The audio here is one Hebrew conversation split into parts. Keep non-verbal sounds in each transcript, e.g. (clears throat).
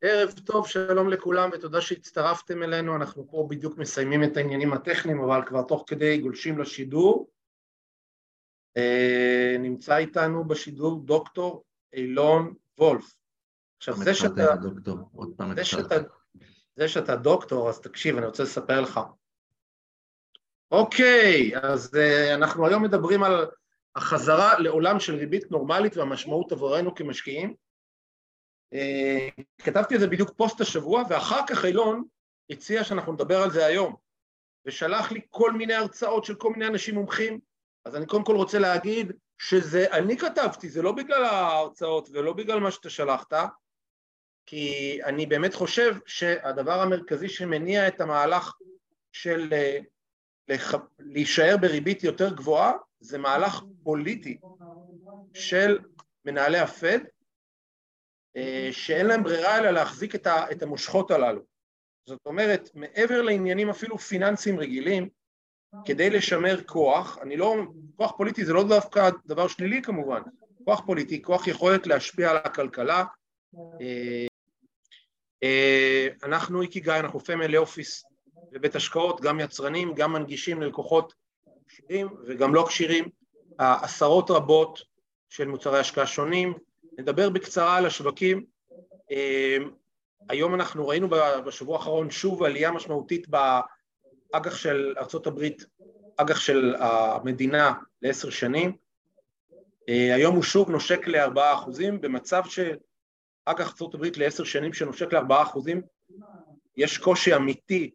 ערב טוב, שלום לכולם ותודה שהצטרפתם אלינו, אנחנו פה בדיוק מסיימים את העניינים הטכניים אבל כבר תוך כדי גולשים לשידור. אה, נמצא איתנו בשידור דוקטור אילון וולף. עכשיו זה שאתה, דוקטור, זה, שאתה, זה שאתה דוקטור, אז תקשיב, אני רוצה לספר לך. אוקיי, אז uh, אנחנו היום מדברים על החזרה לעולם של ריבית נורמלית והמשמעות עבורנו כמשקיעים. אה, כתבתי את זה בדיוק פוסט השבוע, ואחר כך אילון הציע שאנחנו נדבר על זה היום, ושלח לי כל מיני הרצאות של כל מיני אנשים מומחים, אז אני קודם כל רוצה להגיד שזה אני כתבתי, זה לא בגלל ההרצאות ולא בגלל מה שאתה שלחת, כי אני באמת חושב שהדבר המרכזי שמניע את המהלך של אה, להישאר בריבית יותר גבוהה זה מהלך פוליטי של מנהלי הפד שאין להם ברירה אלא להחזיק את המושכות הללו. זאת אומרת, מעבר לעניינים אפילו פיננסיים רגילים, כדי לשמר כוח, אני לא, כוח פוליטי זה לא דווקא דבר שלילי כמובן, כוח פוליטי, כוח יכולת להשפיע על הכלכלה. אה, אה, אנחנו איקיגאי, אנחנו פמילי אופיס בבית השקעות, גם יצרנים, גם מנגישים ללקוחות כשירים וגם לא כשירים, עשרות רבות של מוצרי השקעה שונים, נדבר בקצרה על השווקים. אמ, היום אנחנו ראינו בשבוע האחרון שוב עלייה משמעותית באג"ח של ארה"ב, אג"ח של המדינה לעשר שנים. אה, היום הוא שוב נושק לארבעה אחוזים, במצב שאג"ח ארה"ב לעשר שנים שנושק לארבעה אחוזים, יש קושי אמיתי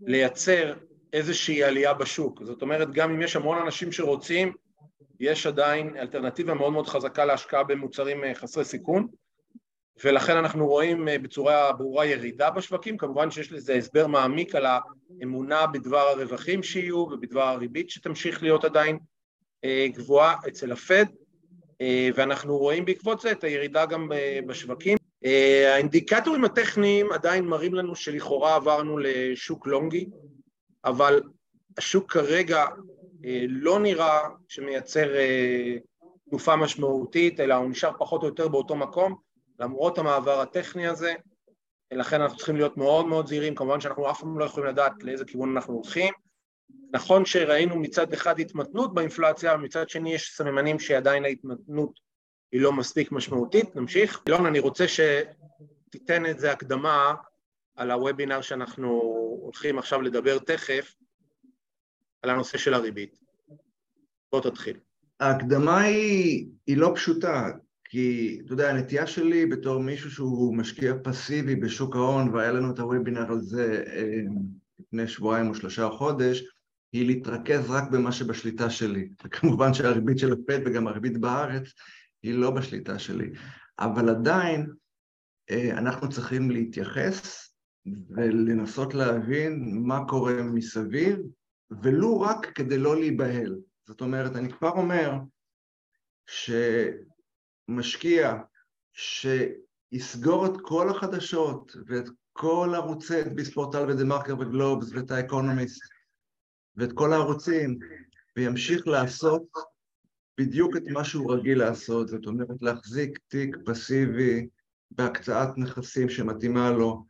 לייצר איזושהי עלייה בשוק. זאת אומרת, גם אם יש המון אנשים שרוצים, יש עדיין אלטרנטיבה מאוד מאוד חזקה להשקעה במוצרים אה, חסרי סיכון ולכן אנחנו רואים אה, בצורה ברורה ירידה בשווקים, כמובן שיש לזה הסבר מעמיק על האמונה בדבר הרווחים שיהיו ובדבר הריבית שתמשיך להיות עדיין אה, גבוהה אצל הפד ואנחנו רואים בעקבות זה את הירידה גם בשווקים. האינדיקטורים הטכניים עדיין מראים לנו שלכאורה עברנו לשוק לונגי, אבל השוק כרגע לא נראה שמייצר אה, תנופה משמעותית, אלא הוא נשאר פחות או יותר באותו מקום, למרות המעבר הטכני הזה, לכן אנחנו צריכים להיות מאוד מאוד זהירים, כמובן שאנחנו אף פעם לא יכולים לדעת לאיזה כיוון אנחנו הולכים. נכון שראינו מצד אחד התמתנות באינפלציה, מצד שני יש סממנים שעדיין ההתמתנות היא לא מספיק משמעותית, נמשיך. אילון, אני רוצה שתיתן איזה הקדמה על הוובינר שאנחנו הולכים עכשיו לדבר תכף, על הנושא של הריבית. בוא תתחיל. ההקדמה היא, היא לא פשוטה, כי אתה יודע, הנטייה שלי בתור מישהו שהוא משקיע פסיבי בשוק ההון, והיה לנו את הוובינר הזה אה, לפני שבועיים או שלושה או חודש, היא להתרכז רק במה שבשליטה שלי. (laughs) וכמובן שהריבית של הפט וגם הריבית בארץ היא לא בשליטה שלי. אבל עדיין אה, אנחנו צריכים להתייחס ולנסות להבין מה קורה מסביב ולו רק כדי לא להיבהל. זאת אומרת, אני כבר אומר שמשקיע שיסגור את כל החדשות ואת כל ערוצי, ביספורטל ודה מרקר וגלובס ואת האקונומיסט ואת כל הערוצים וימשיך לעשות בדיוק את מה שהוא רגיל לעשות, זאת אומרת להחזיק תיק פסיבי בהקצאת נכסים שמתאימה לו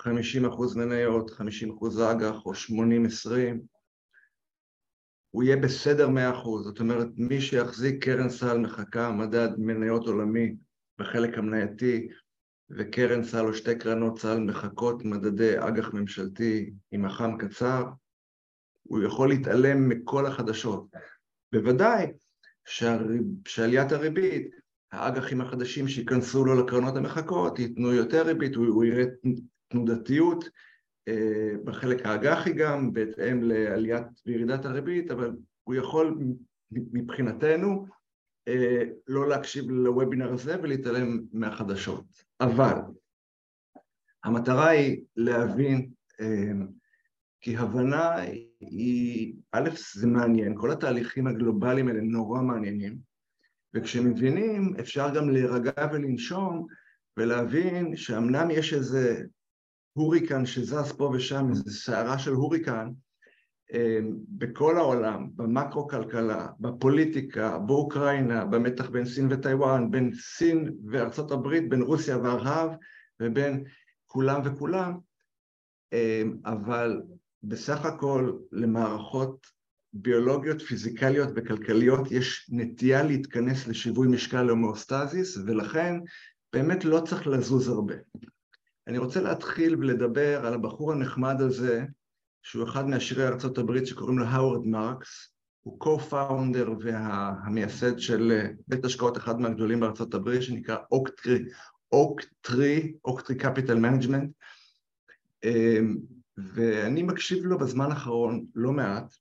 50% מניות, 50% אג"ח או 80-20 הוא יהיה בסדר מאה אחוז, זאת אומרת מי שיחזיק קרן סל מחכה מדד מניות עולמי בחלק המנייתי וקרן סל או שתי קרנות סל מחכות מדדי אג"ח ממשלתי עם החם קצר, הוא יכול להתעלם מכל החדשות. בוודאי שעליית הריבית, האג"חים החדשים שייכנסו לו לקרנות המחכות ייתנו יותר ריבית, הוא, הוא יראה תנודתיות בחלק האג"חי גם, בהתאם לעליית וירידת הריבית, אבל הוא יכול מבחינתנו אה, לא להקשיב לוובינר הזה ולהתעלם מהחדשות. אבל המטרה היא להבין, אה, כי הבנה היא, א', זה מעניין, כל התהליכים הגלובליים האלה נורא מעניינים, וכשמבינים אפשר גם להירגע ולנשום ולהבין שאמנם יש איזה הוריקן שזז פה ושם, איזו סערה של הוריקן, אמ, בכל העולם, במקרו-כלכלה, בפוליטיקה, באוקראינה, במתח בין סין וטיוואן, בין סין וארצות הברית, בין רוסיה וערב, ובין כולם וכולם, אמ, אבל בסך הכל למערכות ביולוגיות, פיזיקליות וכלכליות יש נטייה להתכנס לשיווי משקל להומואוסטזיס, ולכן באמת לא צריך לזוז הרבה. אני רוצה להתחיל ולדבר על הבחור הנחמד הזה, שהוא אחד מעשירי ארצות הברית שקוראים לו האוורד מרקס, הוא co-founder והמייסד של בית השקעות אחד מהגדולים בארצות הברית, שנקרא אוקטרי, Oaktree, Oaktree Capital Management, ואני מקשיב לו בזמן האחרון לא מעט,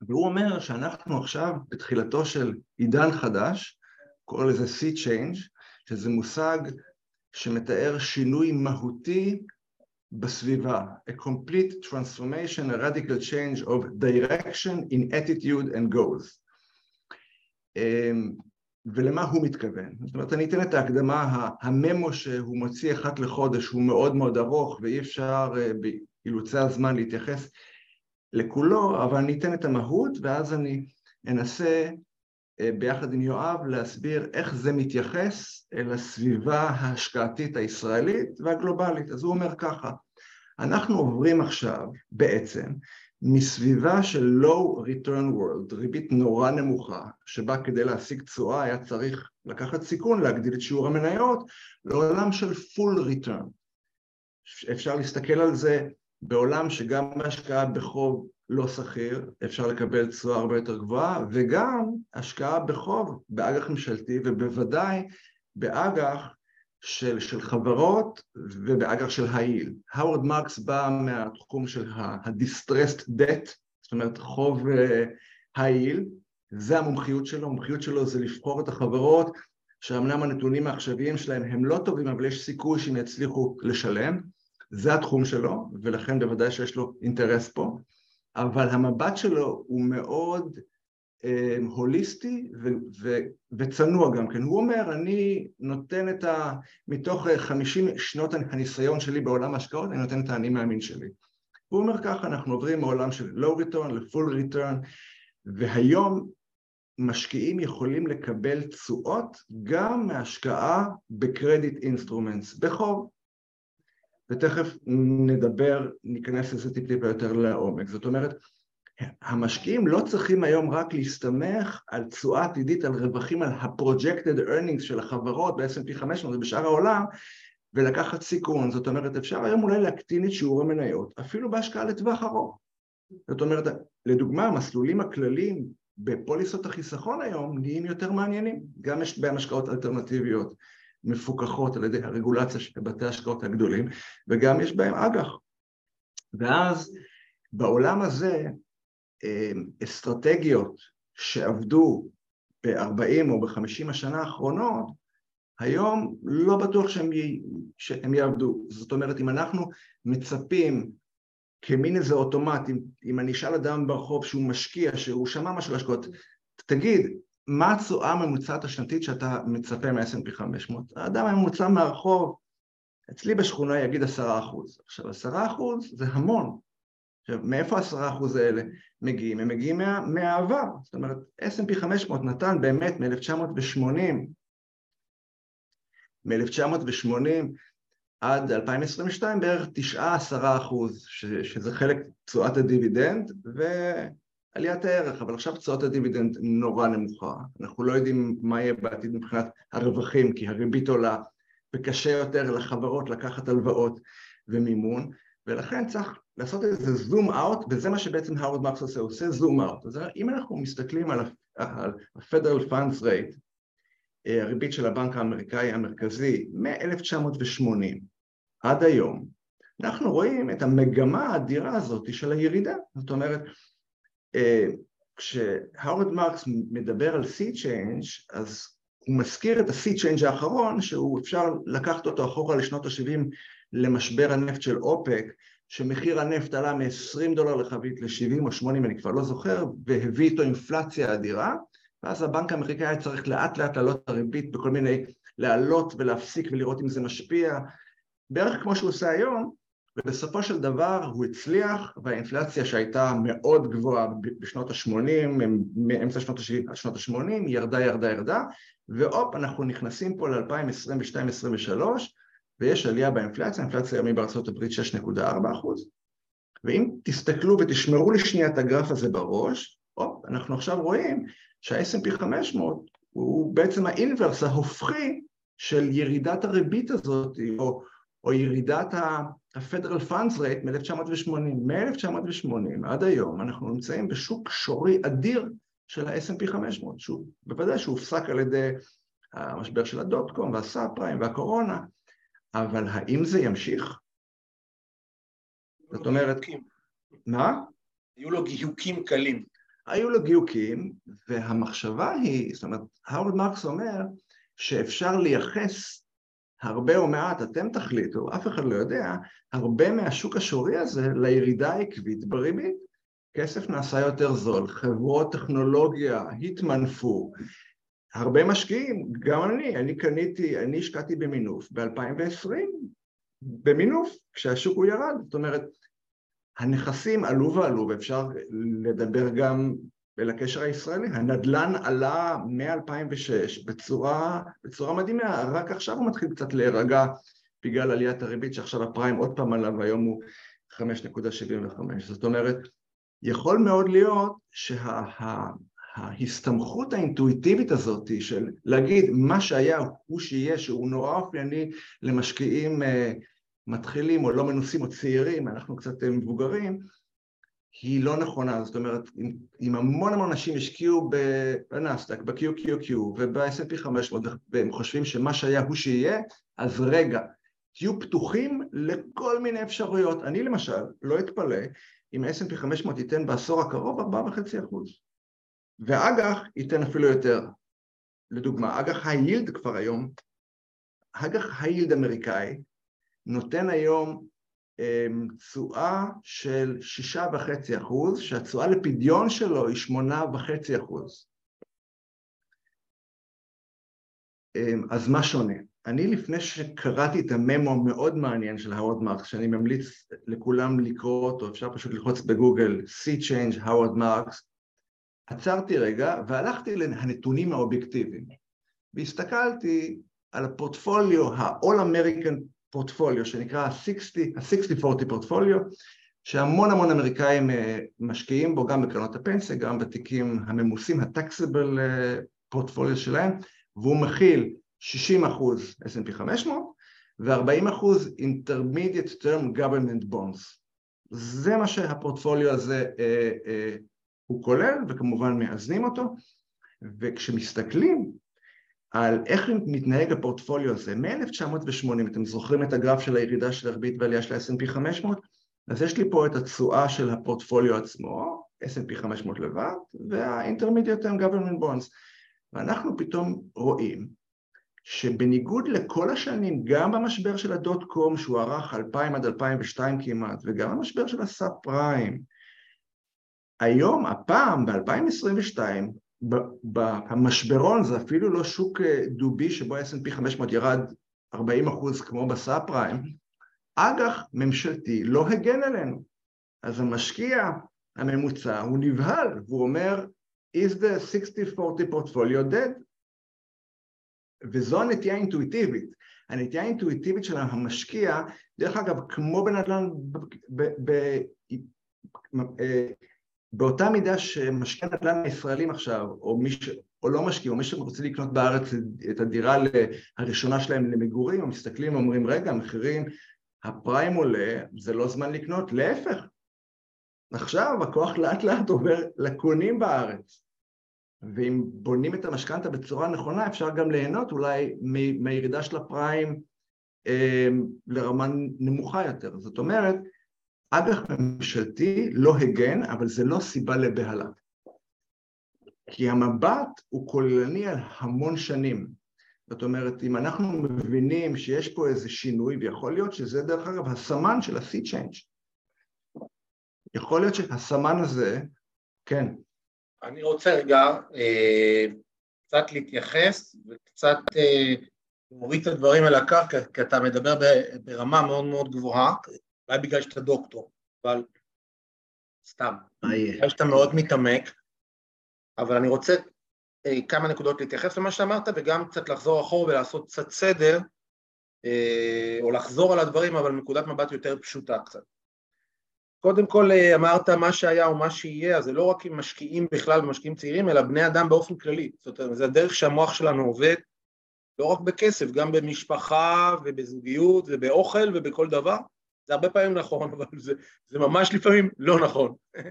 והוא אומר שאנחנו עכשיו בתחילתו של עידן חדש, קורא לזה sea change, שזה מושג שמתאר שינוי מהותי בסביבה, a complete transformation, a radical change of direction in attitude and goals. אמ, ולמה הוא מתכוון? זאת אומרת, אני אתן את ההקדמה, הממו שהוא מוציא אחת לחודש הוא מאוד מאוד ארוך ואי אפשר אה, באילוצי הזמן להתייחס לכולו, אבל אני אתן את המהות ואז אני אנסה ביחד עם יואב להסביר איך זה מתייחס אל הסביבה ההשקעתית הישראלית והגלובלית. אז הוא אומר ככה, אנחנו עוברים עכשיו בעצם מסביבה של low return world, ריבית נורא נמוכה, שבה כדי להשיג תשואה היה צריך לקחת סיכון, להגדיל את שיעור המניות, לעולם של full return. אפשר להסתכל על זה בעולם שגם בהשקעה בחוב לא שכיר, אפשר לקבל תשואה הרבה יותר גבוהה, וגם השקעה בחוב, באג"ח ממשלתי, ובוודאי באג"ח של, של חברות ובאג"ח של העיל. האוורד מרקס בא מהתחום של ה-distressed debt, זאת אומרת חוב העיל, זה המומחיות שלו, המומחיות שלו זה לבחור את החברות שאמנם הנתונים העכשוויים שלהם הם לא טובים, אבל יש סיכוי שהם יצליחו לשלם, זה התחום שלו, ולכן בוודאי שיש לו אינטרס פה. אבל המבט שלו הוא מאוד אה, הוליסטי ו- ו- וצנוע גם כן. הוא אומר, אני נותן את ה... מתוך 50 שנות הניסיון שלי בעולם ההשקעות, אני נותן את האני מאמין שלי. הוא אומר ככה, אנחנו עוברים מעולם של low return ל-full return, והיום משקיעים יכולים לקבל תשואות גם מהשקעה ב credit instruments, בחוב. ותכף נדבר, ניכנס לזה טיפ-טיפה יותר לעומק. זאת אומרת, המשקיעים לא צריכים היום רק להסתמך על תשואה עתידית, על רווחים, על ה-projected earnings של החברות ב-S&P 500 ובשאר העולם, ולקחת סיכון. זאת אומרת, אפשר היום אולי להקטין את שיעור המניות, אפילו בהשקעה לטווח ארוך. זאת אומרת, לדוגמה, המסלולים הכלליים בפוליסות החיסכון היום נהיים יותר מעניינים, גם בהם השקעות אלטרנטיביות. מפוקחות על ידי הרגולציה של בתי ההשקעות הגדולים, וגם יש בהם אג"ח. ואז בעולם הזה אמ, אסטרטגיות שעבדו ב-40 או ב-50 השנה האחרונות, היום לא בטוח שהם, י... שהם יעבדו. זאת אומרת, אם אנחנו מצפים כמין איזה אוטומט, אם, אם אני אשאל אדם ברחוב שהוא משקיע, שהוא שמע משהו להשקעות, תגיד, מה התשואה הממוצעת השנתית שאתה מצפה מה-S&P 500? האדם הממוצע מהרחוב, אצלי בשכונה יגיד עשרה אחוז. עכשיו עשרה אחוז זה המון. עכשיו מאיפה עשרה אחוז האלה מגיעים? הם מגיעים מה, מהעבר. זאת אומרת S&P 500 נתן באמת מ-1980 מ-1980 עד 2022 בערך תשעה עשרה אחוז, שזה חלק תשואת הדיבידנד, ו... עליית הערך, אבל עכשיו תשואות הדיבידנד נורא נמוכה, אנחנו לא יודעים מה יהיה בעתיד מבחינת הרווחים, כי הריבית עולה וקשה יותר לחברות לקחת הלוואות ומימון, ולכן צריך לעשות איזה zoom out, וזה מה שבעצם האוורד מרקס עושה, הוא עושה zoom out. אז אם אנחנו מסתכלים על ה-Federal Funds Rate, אה, הריבית של הבנק האמריקאי המרכזי מ-1980 עד היום, אנחנו רואים את המגמה האדירה הזאת של הירידה. זאת אומרת, כשהאוורד מרקס מדבר על sea change אז הוא מזכיר את ה sea change האחרון שהוא אפשר לקחת אותו אחורה לשנות ה-70 למשבר הנפט של אופ"ק שמחיר הנפט עלה מ-20 דולר לחבית ל-70 או 80 אני כבר לא זוכר והביא איתו אינפלציה אדירה ואז הבנק האמריקאי צריך לאט לאט להעלות את הריבית בכל מיני להעלות ולהפסיק ולראות אם זה משפיע. בערך כמו שהוא עושה היום ובסופו של דבר הוא הצליח והאינפלציה שהייתה מאוד גבוהה בשנות ה-80, מאמצע שנות ה-70 עד שנות ה-80, ירדה ירדה ירדה והופ אנחנו נכנסים פה ל-2022-2023 ויש עלייה באינפלציה, האינפלציה היומי בארצות הברית 6.4 אחוז, ואם תסתכלו ותשמרו לשנייה את הגרף הזה בראש, הופ, אנחנו עכשיו רואים שה-S&P 500 הוא בעצם האינברס ההופכי של ירידת הריבית הזאת, או, או ירידת ה-Federal Funds Rate מ-1980. מ-1980 עד היום אנחנו נמצאים בשוק שורי אדיר של ה-S&P 500, שהוא בוודאי שהוא הופסק על ידי המשבר של הדוט קום והסאב פריים והקורונה, אבל האם זה ימשיך? זאת אומרת... מה? היו לו גיוקים קלים. היו לו גיוקים, והמחשבה היא, זאת אומרת, האוורד מרקס אומר שאפשר לייחס הרבה או מעט, אתם תחליטו, אף אחד לא יודע, הרבה מהשוק השורי הזה לירידה העקבית בריבית. כסף נעשה יותר זול, חברות טכנולוגיה התמנפו, הרבה משקיעים, גם אני, אני קניתי, אני השקעתי במינוף. ב-2020, במינוף, כשהשוק הוא ירד, זאת אומרת, הנכסים עלו ועלו, ואפשר לדבר גם אל הקשר הישראלי, הנדל"ן עלה מ-2006 בצורה, בצורה מדהימה, רק עכשיו הוא מתחיל קצת להירגע בגלל עליית הריבית, שעכשיו הפריים עוד פעם עלה והיום הוא 5.75, זאת אומרת, יכול מאוד להיות שההסתמכות האינטואיטיבית הזאת של להגיד מה שהיה הוא שיהיה, שהוא נורא אופייני למשקיעים אה, מתחילים או לא מנוסים או צעירים, אנחנו קצת אה, מבוגרים, היא לא נכונה, זאת אומרת, אם, המון המון אנשים השקיעו בנסדק, ב-QQQ וב-S&P 500 והם חושבים שמה שהיה הוא שיהיה, אז רגע, תהיו פתוחים לכל מיני אפשרויות. אני למשל לא אתפלא אם ה-S&P 500 ייתן בעשור הקרוב 4.5 אחוז, ואג"ח ייתן אפילו יותר. לדוגמה, אג"ח high yield כבר היום, אג"ח high yield אמריקאי, נותן היום תשואה של שישה וחצי אחוז, שהתשואה לפדיון שלו היא שמונה וחצי אחוז. אמ, אז מה שונה? אני לפני שקראתי את ה memo המאוד מעניין של האוורד מרקס, שאני ממליץ לכולם לקרוא אותו, אפשר פשוט ללחוץ בגוגל Sea Change האוורד מרקס, עצרתי רגע והלכתי לנתונים האובייקטיביים והסתכלתי על הפורטפוליו ה-All American פורטפוליו שנקרא ה-60-40 פורטפוליו שהמון המון אמריקאים אה, משקיעים בו גם בקרנות הפנסיה, גם בתיקים הממוסים, ה-taxable פורטפוליו שלהם והוא מכיל 60 אחוז S&P 500 ו-40 אחוז intermediate term government bonds. זה מה שהפורטפוליו הזה אה, אה, הוא כולל וכמובן מאזנים אותו. וכשמסתכלים על איך מתנהג הפורטפוליו הזה מ-1980, אתם זוכרים את הגרף של הירידה של הריבית והעלייה של ה-S&P 500? אז יש לי פה את התשואה של הפורטפוליו עצמו, S&P 500 לבד, וה-Intermediate Term Government Bonds. ואנחנו פתאום רואים שבניגוד לכל השנים, גם במשבר של הדוט קום שהוא ארך 2000 עד 2002 כמעט, וגם במשבר של הסאב פריים, היום, הפעם, ב-2022, המשברון זה אפילו לא שוק אה, דובי שבו ה-S&P 500 ירד 40 אחוז כמו בסאב פריים, אג"ח ממשלתי לא הגן עלינו. אז המשקיע הממוצע הוא נבהל, והוא אומר, is the 60-40 portfolio dead? וזו הנטייה האינטואיטיבית. הנטייה האינטואיטיבית של המשקיע, דרך אגב, כמו בנדל"ן באותה מידה שמשקיע נדל"ן הישראלים עכשיו, או, מי ש... או לא משקיע, או מי שרוצה לקנות בארץ את הדירה הראשונה שלהם למגורים, הם מסתכלים ואומרים, רגע, המחירים, הפריים עולה, זה לא זמן לקנות, להפך. עכשיו הכוח לאט לאט עובר לקונים בארץ. ואם בונים את המשכנתה בצורה נכונה, אפשר גם ליהנות אולי מהירידה של הפריים אה, לרמה נמוכה יותר. זאת אומרת, אג"ח ממשלתי לא הגן, אבל זה לא סיבה לבהלה. כי המבט הוא כוללני על המון שנים. זאת אומרת, אם אנחנו מבינים שיש פה איזה שינוי, ויכול להיות שזה דרך אגב הסמן של ה-sea change. יכול להיות שהסמן הזה, כן. אני רוצה רגע אה, קצת להתייחס וקצת אה, להוריד את הדברים על הקרקע, כי אתה מדבר ברמה מאוד מאוד גבוהה, אולי בגלל שאתה דוקטור, אבל סתם. בגלל שאתה מאוד מתעמק, אבל אני רוצה אה, כמה נקודות להתייחס למה שאמרת, וגם קצת לחזור אחורה ולעשות קצת סדר אה, או לחזור על הדברים, אבל מנקודת מבט יותר פשוטה קצת. קודם כל אה, אמרת מה שהיה ומה שיהיה, אז זה לא רק עם משקיעים בכלל ומשקיעים צעירים, אלא בני אדם באופן כללי. זאת אומרת, זה הדרך שהמוח שלנו עובד, לא רק בכסף, גם במשפחה ובזוגיות ובאוכל ובכל דבר. זה הרבה פעמים נכון, (laughs) אבל זה, זה ממש לפעמים לא נכון. (laughs)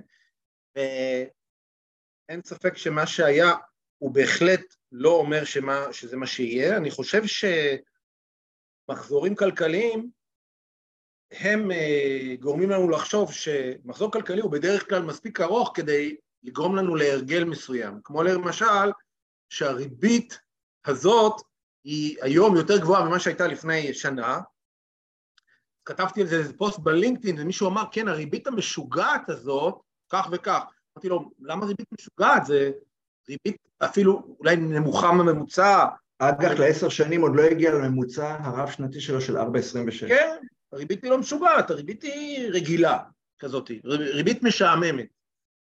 אין ספק שמה שהיה הוא בהחלט לא אומר שמה, שזה מה שיהיה. אני חושב שמחזורים כלכליים הם uh, גורמים לנו לחשוב שמחזור כלכלי הוא בדרך כלל מספיק ארוך כדי לגרום לנו להרגל מסוים. כמו למשל, שהריבית הזאת היא היום יותר גבוהה ממה שהייתה לפני שנה. כתבתי על זה איזה פוסט בלינקדאין, ומישהו אמר, כן, הריבית המשוגעת הזאת, כך וכך. אמרתי לו, למה ריבית משוגעת? זה ריבית אפילו אולי נמוכה מהממוצע. אג"ח לעשר שנים עוד לא הגיע לממוצע הרב-שנתי שלו של 4.26. כן, הריבית היא לא משוגעת, הריבית היא רגילה כזאת, ריבית משעממת.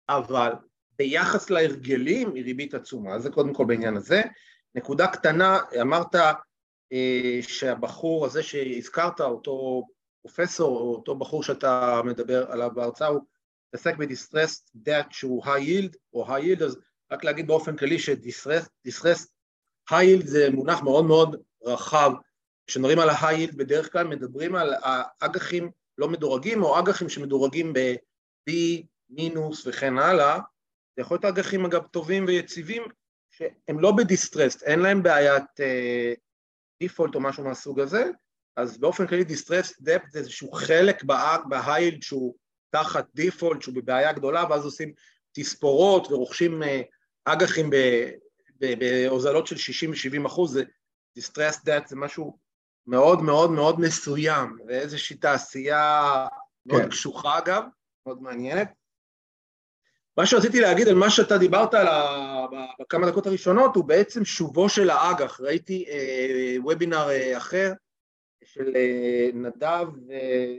אבל ביחס להרגלים היא ריבית עצומה, זה קודם כל בעניין הזה. נקודה קטנה, אמרת אה, שהבחור הזה שהזכרת, אותו פרופסור, או אותו בחור שאתה מדבר עליו בהרצאה, הוא מתעסק בדיסטרסט דאט שהוא high yield או high yield, אז רק להגיד באופן כללי שדיסטרסט high yield זה מונח מאוד מאוד רחב, כשמדברים על ה-high yield בדרך כלל מדברים על אג"חים לא מדורגים או אג"חים שמדורגים ב-B, מינוס וכן הלאה, זה יכול להיות אג"חים אגב טובים ויציבים שהם לא ב distressed, אין להם בעיית default uh, או משהו מהסוג הזה, אז באופן כללי distressed debt זה איזשהו חלק ב high yield שהוא תחת default, שהוא בבעיה גדולה, ואז עושים תספורות ורוכשים אה, אג"חים בהוזלות של 60 ו-70 אחוז, זה דיסטרס דאט זה משהו מאוד מאוד מאוד מסוים, ואיזושהי תעשייה מאוד כן. קשוחה אגב, מאוד מעניינת. מה שרציתי להגיד על מה שאתה דיברת על ה... בכמה דקות הראשונות הוא בעצם שובו של האג"ח, ראיתי אה, וובינר אה, אחר של אה, נדב אה,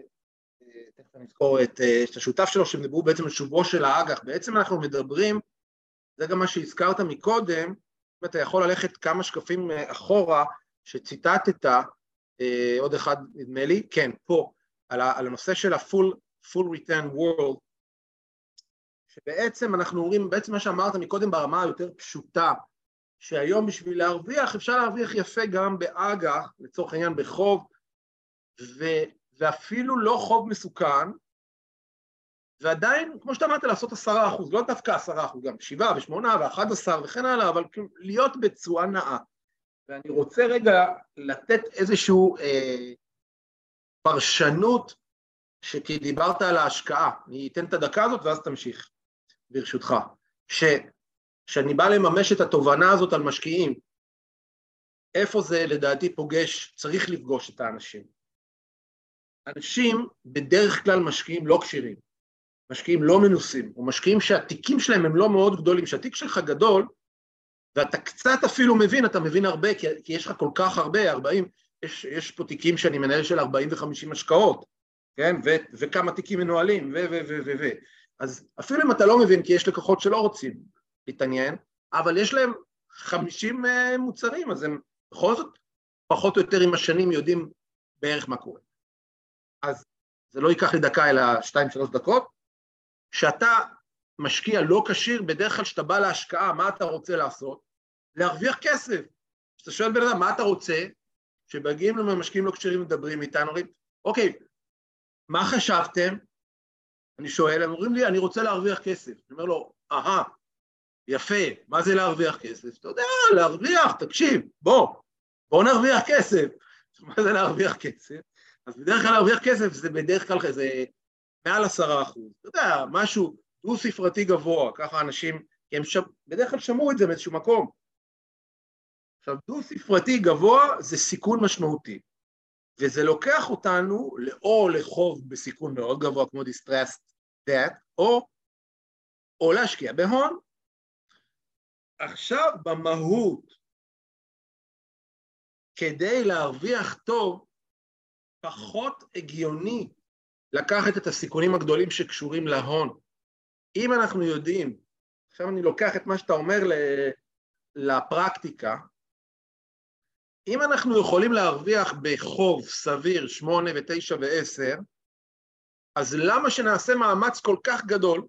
תכף אני אזכור את, אה, את השותף שלו, שהם דיברו בעצם על שובו של האג"ח. בעצם אנחנו מדברים, זה גם מה שהזכרת מקודם, אם אתה יכול ללכת כמה שקפים אה, אחורה, שציטטת, אה, עוד אחד נדמה לי, כן, פה, על, על הנושא של ה-full full return world, שבעצם אנחנו אומרים, בעצם מה שאמרת מקודם ברמה היותר פשוטה, שהיום בשביל להרוויח, אפשר להרוויח יפה גם באג"ח, לצורך העניין בחוב. ואפילו לא חוב מסוכן, ועדיין, כמו שאתה אמרת, לעשות עשרה אחוז, לא דווקא עשרה אחוז, גם שבעה ושמונה ואחד עשר וכן הלאה, אבל כאילו להיות בתשואה נאה. ואני רוצה רגע לתת איזושהי אה, פרשנות, כי דיברת על ההשקעה, אני אתן את הדקה הזאת ואז תמשיך, ברשותך. כשאני בא לממש את התובנה הזאת על משקיעים, איפה זה לדעתי פוגש, צריך לפגוש את האנשים. אנשים בדרך כלל משקיעים לא כשירים, משקיעים לא מנוסים, או משקיעים שהתיקים שלהם הם לא מאוד גדולים, שהתיק שלך גדול, ואתה קצת אפילו מבין, אתה מבין הרבה, כי, כי יש לך כל כך הרבה, 40, יש, יש פה תיקים שאני מנהל של 40 ו-50 השקעות, כן, ו, וכמה תיקים מנוהלים, ו, ו, ו, ו, ו. אז אפילו אם אתה לא מבין, כי יש לקוחות שלא רוצים להתעניין, אבל יש להם 50 אה, מוצרים, אז הם בכל זאת, פחות או יותר עם השנים יודעים בערך מה קורה. אז זה לא ייקח לי דקה אלא שתיים שלוש דקות, כשאתה משקיע לא כשיר, בדרך כלל כשאתה בא להשקעה, מה אתה רוצה לעשות? להרוויח כסף. כשאתה שואל בן אדם, מה אתה רוצה? כשמגיעים לנו משקיעים לא כשירים ומדברים איתנו, אומרים, אוקיי, מה חשבתם? אני שואל, הם אומרים לי, אני רוצה להרוויח כסף. אני אומר לו, אהה, יפה, מה זה להרוויח כסף? אתה יודע, להרוויח, תקשיב, בוא, בוא נרוויח כסף. (laughs) מה זה להרוויח כסף? אז בדרך כלל להרוויח כסף זה בדרך כלל כזה מעל עשרה אחוז. אתה יודע, משהו דו-ספרתי גבוה, ככה אנשים, כי הם שם, בדרך כלל שמעו את זה מאיזשהו מקום. עכשיו, דו-ספרתי גבוה זה סיכון משמעותי, וזה לוקח אותנו או לחוב בסיכון מאוד גבוה כמו distressed debt, או, או להשקיע בהון. עכשיו, במהות, כדי להרוויח טוב, פחות הגיוני לקחת את הסיכונים הגדולים שקשורים להון. אם אנחנו יודעים, עכשיו אני לוקח את מה שאתה אומר לפרקטיקה, אם אנחנו יכולים להרוויח בחוב סביר שמונה ותשע ועשר, אז למה שנעשה מאמץ כל כך גדול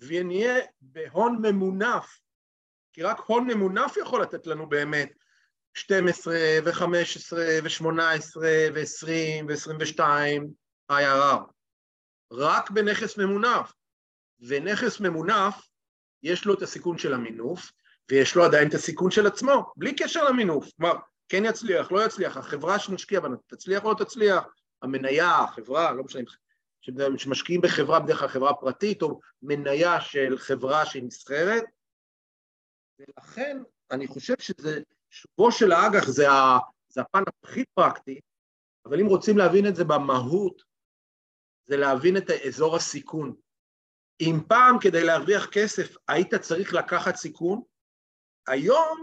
ונהיה בהון ממונף? כי רק הון ממונף יכול לתת לנו באמת 12 ו-15 ו-18 ו-20 ו-22 IRR. רק בנכס ממונף. ונכס ממונף, יש לו את הסיכון של המינוף, ויש לו עדיין את הסיכון של עצמו, בלי קשר למינוף. כלומר, כן יצליח, לא יצליח, החברה שנשקיע בה תצליח או לא תצליח, המניה, החברה, לא משנה, שמשקיעים בחברה, בדרך כלל חברה פרטית, או מניה של חברה שהיא נסחרת, ולכן אני חושב שזה, שובו של האג"ח זה, ה, זה הפן הכי פרקטי, אבל אם רוצים להבין את זה במהות, זה להבין את אזור הסיכון. אם פעם כדי להרוויח כסף היית צריך לקחת סיכון, היום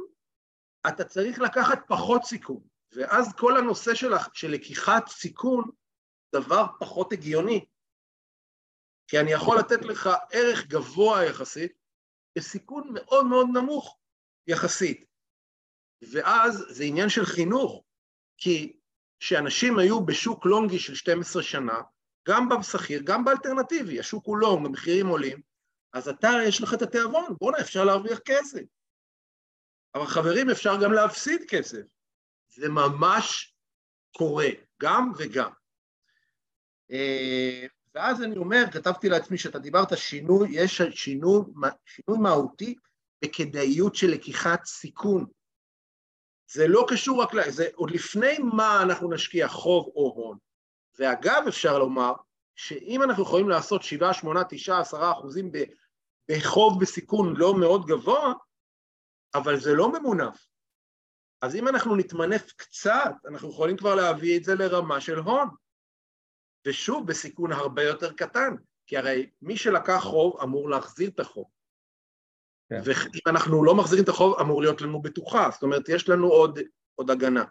אתה צריך לקחת פחות סיכון, ואז כל הנושא של, של לקיחת סיכון דבר פחות הגיוני, כי אני יכול לתת לך ערך גבוה יחסית בסיכון מאוד מאוד נמוך יחסית. ואז זה עניין של חינוך, כי כשאנשים היו בשוק לונגי של 12 שנה, גם בשכיר, גם באלטרנטיבי, השוק הוא לונג, המחירים עולים, אז אתה, יש לך את התיאבון, בואנה, אפשר להרוויח כסף. אבל חברים, אפשר גם להפסיד כסף. זה ממש קורה, גם וגם. אה, ואז אני אומר, כתבתי לעצמי שאתה דיברת שינוי, יש שינוי, שינוי מהותי בכדאיות של לקיחת סיכון. זה לא קשור רק, ל... זה עוד לפני מה אנחנו נשקיע, חוב או הון. ואגב, אפשר לומר שאם אנחנו יכולים לעשות 7, 8, 9, 10 אחוזים בחוב בסיכון לא מאוד גבוה, אבל זה לא ממונף. אז אם אנחנו נתמנף קצת, אנחנו יכולים כבר להביא את זה לרמה של הון. ושוב, בסיכון הרבה יותר קטן, כי הרי מי שלקח חוב אמור להחזיר את החוב. כן. ואם אנחנו לא מחזירים את החוב, אמור להיות לנו בטוחה, זאת אומרת, יש לנו עוד, עוד הגנה.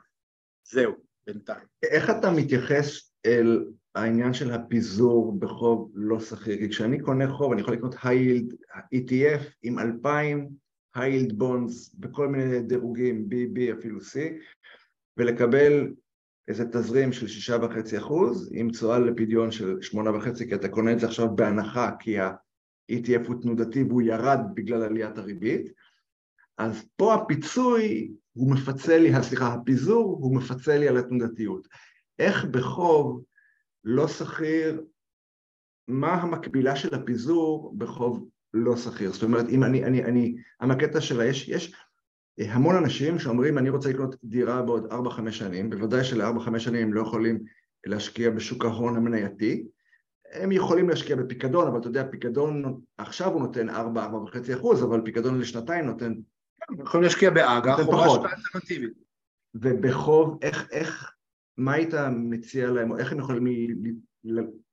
זהו, בינתיים. איך אתה מתייחס אל העניין של הפיזור בחוב לא שכיר? כי כשאני קונה חוב, אני יכול לקנות היילד ETF עם 2,000 היילד בונדס בכל מיני דירוגים, B, B, אפילו C, ולקבל איזה תזרים של שישה וחצי אחוז, עם תשואה לפדיון של שמונה וחצי, כי אתה קונה את זה עכשיו בהנחה, כי ה-ETF הוא תנודתי והוא ירד בגלל עליית הריבית, אז פה הפיצוי הוא מפצה לי, סליחה, הפיזור הוא מפצה לי על התנודתיות. איך בחוב לא שכיר, מה המקבילה של הפיזור בחוב לא שכיר? זאת אומרת, אם אני, אני, אני, המקטע שלה, יש, יש המון אנשים שאומרים אני רוצה לקנות דירה בעוד 4-5 שנים, בוודאי של-4-5 שנים הם לא יכולים להשקיע בשוק ההון המנייתי, הם יכולים להשקיע בפיקדון, אבל אתה יודע, פיקדון עכשיו הוא נותן 4-4.5 אחוז, אבל פיקדון לשנתיים נותן... הם יכולים להשקיע באג"ח או בהשקעה אלטרנטיבית. ובחוב, איך, איך, מה היית מציע להם, או איך הם יכולים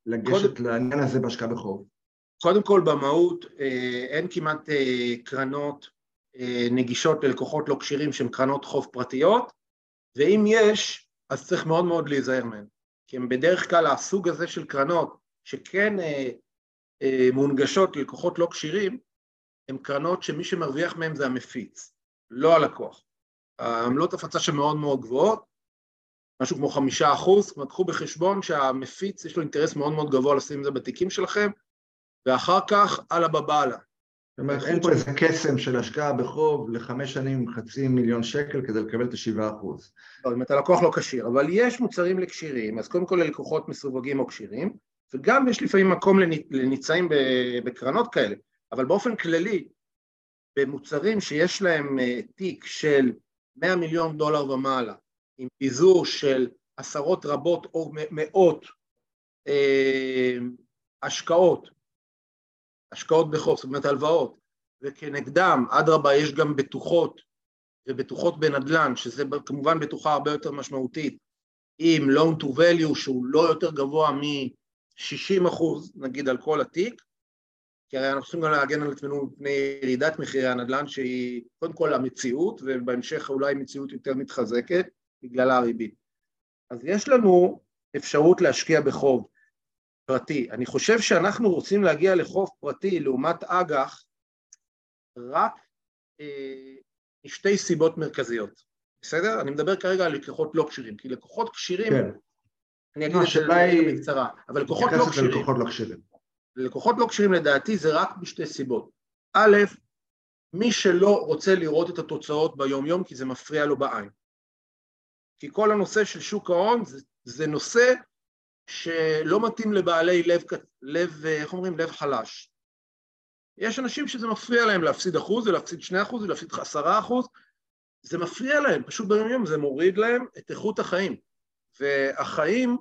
לגשת קודם, לעניין הזה בהשקעה בחוב? קודם כל במהות אה, אין כמעט אה, קרנות אה, נגישות ללקוחות לא כשירים שהן קרנות חוב פרטיות, ואם יש, אז צריך מאוד מאוד להיזהר מהן. כי הם בדרך כלל הסוג הזה של קרנות שכן אה, אה, מונגשות ללקוחות לא כשירים, הן קרנות שמי שמרוויח מהן זה המפיץ, לא הלקוח. העמלות הפצה שהן מאוד מאוד גבוהות, משהו כמו חמישה אחוז, אומרת, קחו בחשבון שהמפיץ יש לו אינטרס מאוד מאוד גבוה לשים את זה בתיקים שלכם, ואחר כך אללה בבאללה. זאת אומרת, אין פה איזה קסם של השקעה בחוב לחמש שנים חצי מיליון שקל כדי לקבל את השבעה אחוז. לא, אם אתה לקוח לא כשיר, אבל יש מוצרים לכשירים, אז קודם כל ללקוחות מסווגים או כשירים, וגם יש לפעמים מקום לניצאים בקרנות כאלה, אבל באופן כללי, במוצרים שיש להם אה, תיק של 100 מיליון דולר ומעלה, עם פיזור של עשרות רבות או מאות אה, השקעות השקעות בחוב, זאת אומרת הלוואות, וכנגדם, אדרבה, יש גם בטוחות ובטוחות בנדל"ן, שזה כמובן בטוחה הרבה יותר משמעותית, עם loan to value שהוא לא יותר גבוה מ-60 אחוז, נגיד, על כל התיק, כי הרי אנחנו צריכים גם להגן על עצמנו מפני ירידת מחירי הנדל"ן שהיא קודם כל המציאות, ובהמשך אולי מציאות יותר מתחזקת בגלל הריבית. אז יש לנו אפשרות להשקיע בחוב. פרטי. אני חושב שאנחנו רוצים להגיע לחוף פרטי לעומת אג"ח רק אה, משתי סיבות מרכזיות. בסדר? אני מדבר כרגע על לקוחות לא כשירים, כי לקוחות כשירים, כן. אני אגיד לא, את זה בקצרה, אבל לקוחות לא כשירים, ללקוחות לא כשירים. לקוחות לא כשירים לדעתי זה רק בשתי סיבות. א', מי שלא רוצה לראות את התוצאות ביום-יום כי זה מפריע לו בעין. כי כל הנושא של שוק ההון זה, זה נושא שלא מתאים לבעלי לב, לב, איך אומרים? לב חלש. יש אנשים שזה מפריע להם להפסיד אחוז ולהפסיד שני אחוז ולהפסיד עשרה אחוז, זה מפריע להם, פשוט ביום-יום זה מוריד להם את איכות החיים. והחיים,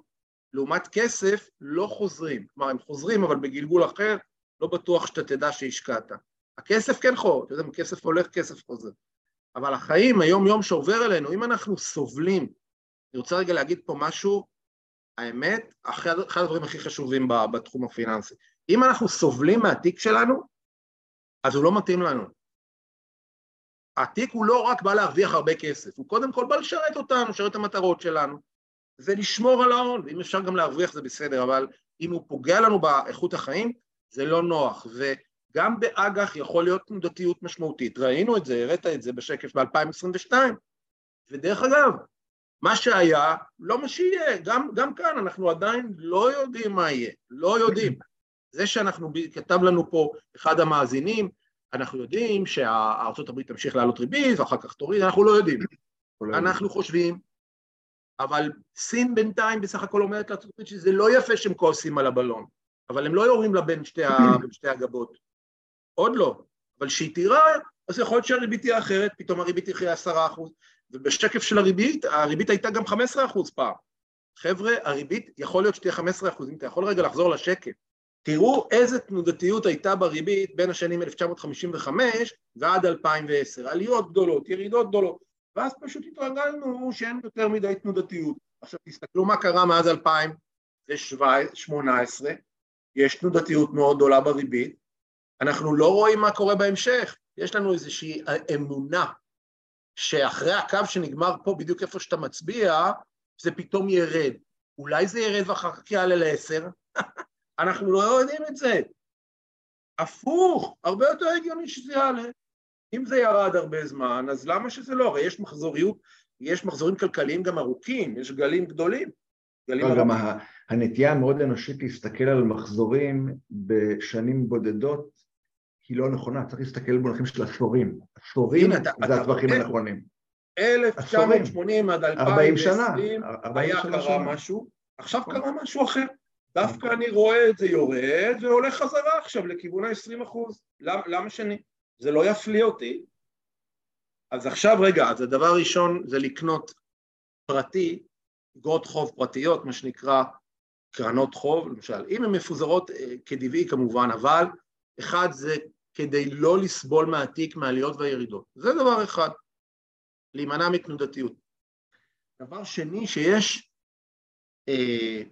לעומת כסף, לא חוזרים. כלומר, הם חוזרים, אבל בגלגול אחר, לא בטוח שאתה תדע שהשקעת. הכסף כן חור, אתה יודע, אם כסף הולך, כסף חוזר. אבל החיים, היום-יום שעובר אלינו, אם אנחנו סובלים, אני רוצה רגע להגיד פה משהו, האמת, אחד, אחד הדברים הכי חשובים בתחום הפיננסי. אם אנחנו סובלים מהתיק שלנו, אז הוא לא מתאים לנו. התיק הוא לא רק בא להרוויח הרבה כסף, הוא קודם כל בא לשרת אותנו, לשרת את המטרות שלנו, ולשמור על ההון, ואם אפשר גם להרוויח זה בסדר, אבל אם הוא פוגע לנו באיכות החיים, זה לא נוח. וגם באג"ח יכול להיות תנודתיות משמעותית. ראינו את זה, הראית את זה בשקף ב-2022. ודרך אגב, מה שהיה, לא מה שיהיה. גם, גם כאן אנחנו עדיין לא יודעים מה יהיה, לא יודעים. זה שאנחנו, כתב לנו פה אחד המאזינים, אנחנו יודעים הברית תמשיך לעלות ריבית ואחר כך תוריד, אנחנו לא יודעים. אנחנו חושבים, אבל סין בינתיים בסך הכל אומרת לארצות הברית שזה לא יפה שהם כועסים על הבלון, אבל הם לא יורים לה בין שתי, ה... (clears throat) שתי הגבות. עוד לא. אבל שהיא תירה, אז יכול להיות שהריבית תהיה אחרת, פתאום הריבית תהיה עשרה אחוז, ובשקף של הריבית, הריבית הייתה גם 15 אחוז פעם. חבר'ה, הריבית יכול להיות שתהיה 15 אחוז, אם אתה יכול רגע לחזור לשקף. תראו איזה תנודתיות הייתה בריבית בין השנים 1955 ועד 2010, עליות גדולות, ירידות גדולות, ואז פשוט התרגלנו שאין יותר מדי תנודתיות. עכשיו תסתכלו מה קרה מאז 2018, יש תנודתיות מאוד גדולה בריבית, אנחנו לא רואים מה קורה בהמשך, יש לנו איזושהי אמונה שאחרי הקו שנגמר פה, בדיוק איפה שאתה מצביע, זה פתאום ירד. אולי זה ירד ואחר כך יעלה לעשר? (laughs) אנחנו לא יודעים את זה. הפוך, הרבה יותר הגיוני שזה יעלה. אם זה ירד הרבה זמן, אז למה שזה לא? הרי יש מחזוריות, יש מחזורים כלכליים גם ארוכים, יש גלים גדולים. גלים גם. ה- הנטייה המאוד אנושית להסתכל על מחזורים בשנים בודדות היא לא נכונה, צריך להסתכל במונחים של עשורים. עשורים זה הטווחים? הנכונים. 1980 עד 40 שנה. 2020 40 היה קרה. משהו, עכשיו קרה משהו אחר. דווקא אני רואה את זה יורד והולך חזרה עכשיו לכיוון ה-20 אחוז. למה, למה שני? זה לא יפליא אותי. אז עכשיו רגע, אז הדבר הראשון זה לקנות פרטי, אגרות חוב פרטיות, מה שנקרא קרנות חוב, למשל. אם הן מפוזרות אה, כטבעי כמובן, אבל אחד זה כדי לא לסבול מהתיק, מהעליות והירידות. זה דבר אחד, להימנע מתנודתיות. דבר שני, שיש אה,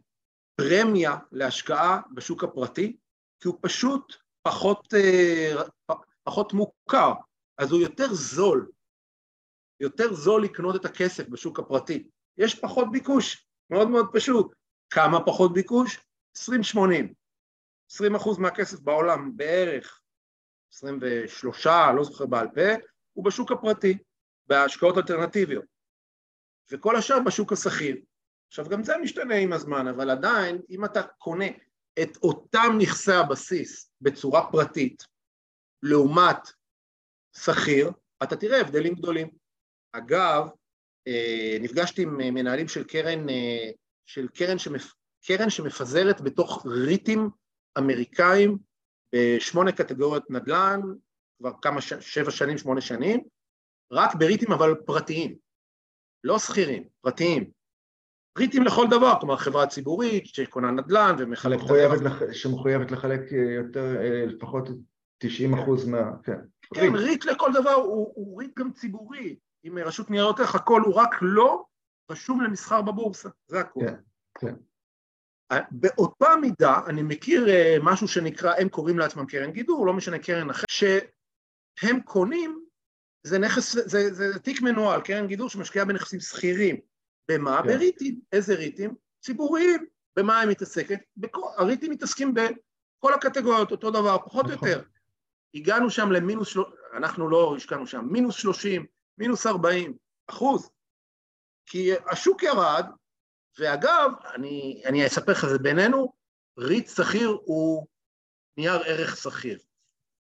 פרמיה להשקעה בשוק הפרטי, כי הוא פשוט פחות, אה, פחות מוכר, אז הוא יותר זול, יותר זול לקנות את הכסף בשוק הפרטי. יש פחות ביקוש, מאוד מאוד פשוט. כמה פחות ביקוש? 20-80. 20 אחוז מהכסף בעולם בערך, 23, לא זוכר בעל פה, הוא בשוק הפרטי, בהשקעות אלטרנטיביות. וכל השאר בשוק השכיר. עכשיו, גם זה משתנה עם הזמן, אבל עדיין, אם אתה קונה את אותם נכסי הבסיס בצורה פרטית, לעומת שכיר, אתה תראה הבדלים גדולים. אגב, אה, נפגשתי עם מנהלים של קרן, אה, של קרן, שמפ... קרן שמפזרת בתוך ריטים אמריקאים בשמונה קטגוריות נדל"ן, כבר כמה, ש... שבע שנים, שמונה שנים, רק בריטים אבל פרטיים, לא שכירים, פרטיים. ריטים לכל דבר, כלומר חברה ציבורית שקונה נדל"ן ומחלקת... שמחויבת לח- שמחויבת לחלק אה, יותר, אה, לפחות 90 אחוז מה... כן. כן, ריט לכל דבר, הוא, הוא ריט גם ציבורי, עם רשות ניירות ערך, הכל הוא רק לא רשום למסחר בבורסה, זה הכול. כן, כן. באותה מידה, אני מכיר אה, משהו שנקרא, הם קוראים לעצמם קרן גידור, לא משנה קרן אחרת, שהם קונים, זה נכס, זה, זה, זה תיק מנוהל, קרן גידור שמשקיעה בנכסים שכירים. במה? כן. בריטים. איזה ריטים? ציבוריים. במה היא מתעסקת? בכל, הריטים מתעסקים בכל הקטגוריות, אותו דבר, פחות או נכון. יותר. הגענו שם למינוס, אנחנו לא השקענו שם, מינוס 30, מינוס 40 אחוז. כי השוק ירד, ואגב, אני, אני אספר לך, זה בינינו, ריט שכיר הוא נייר ערך שכיר.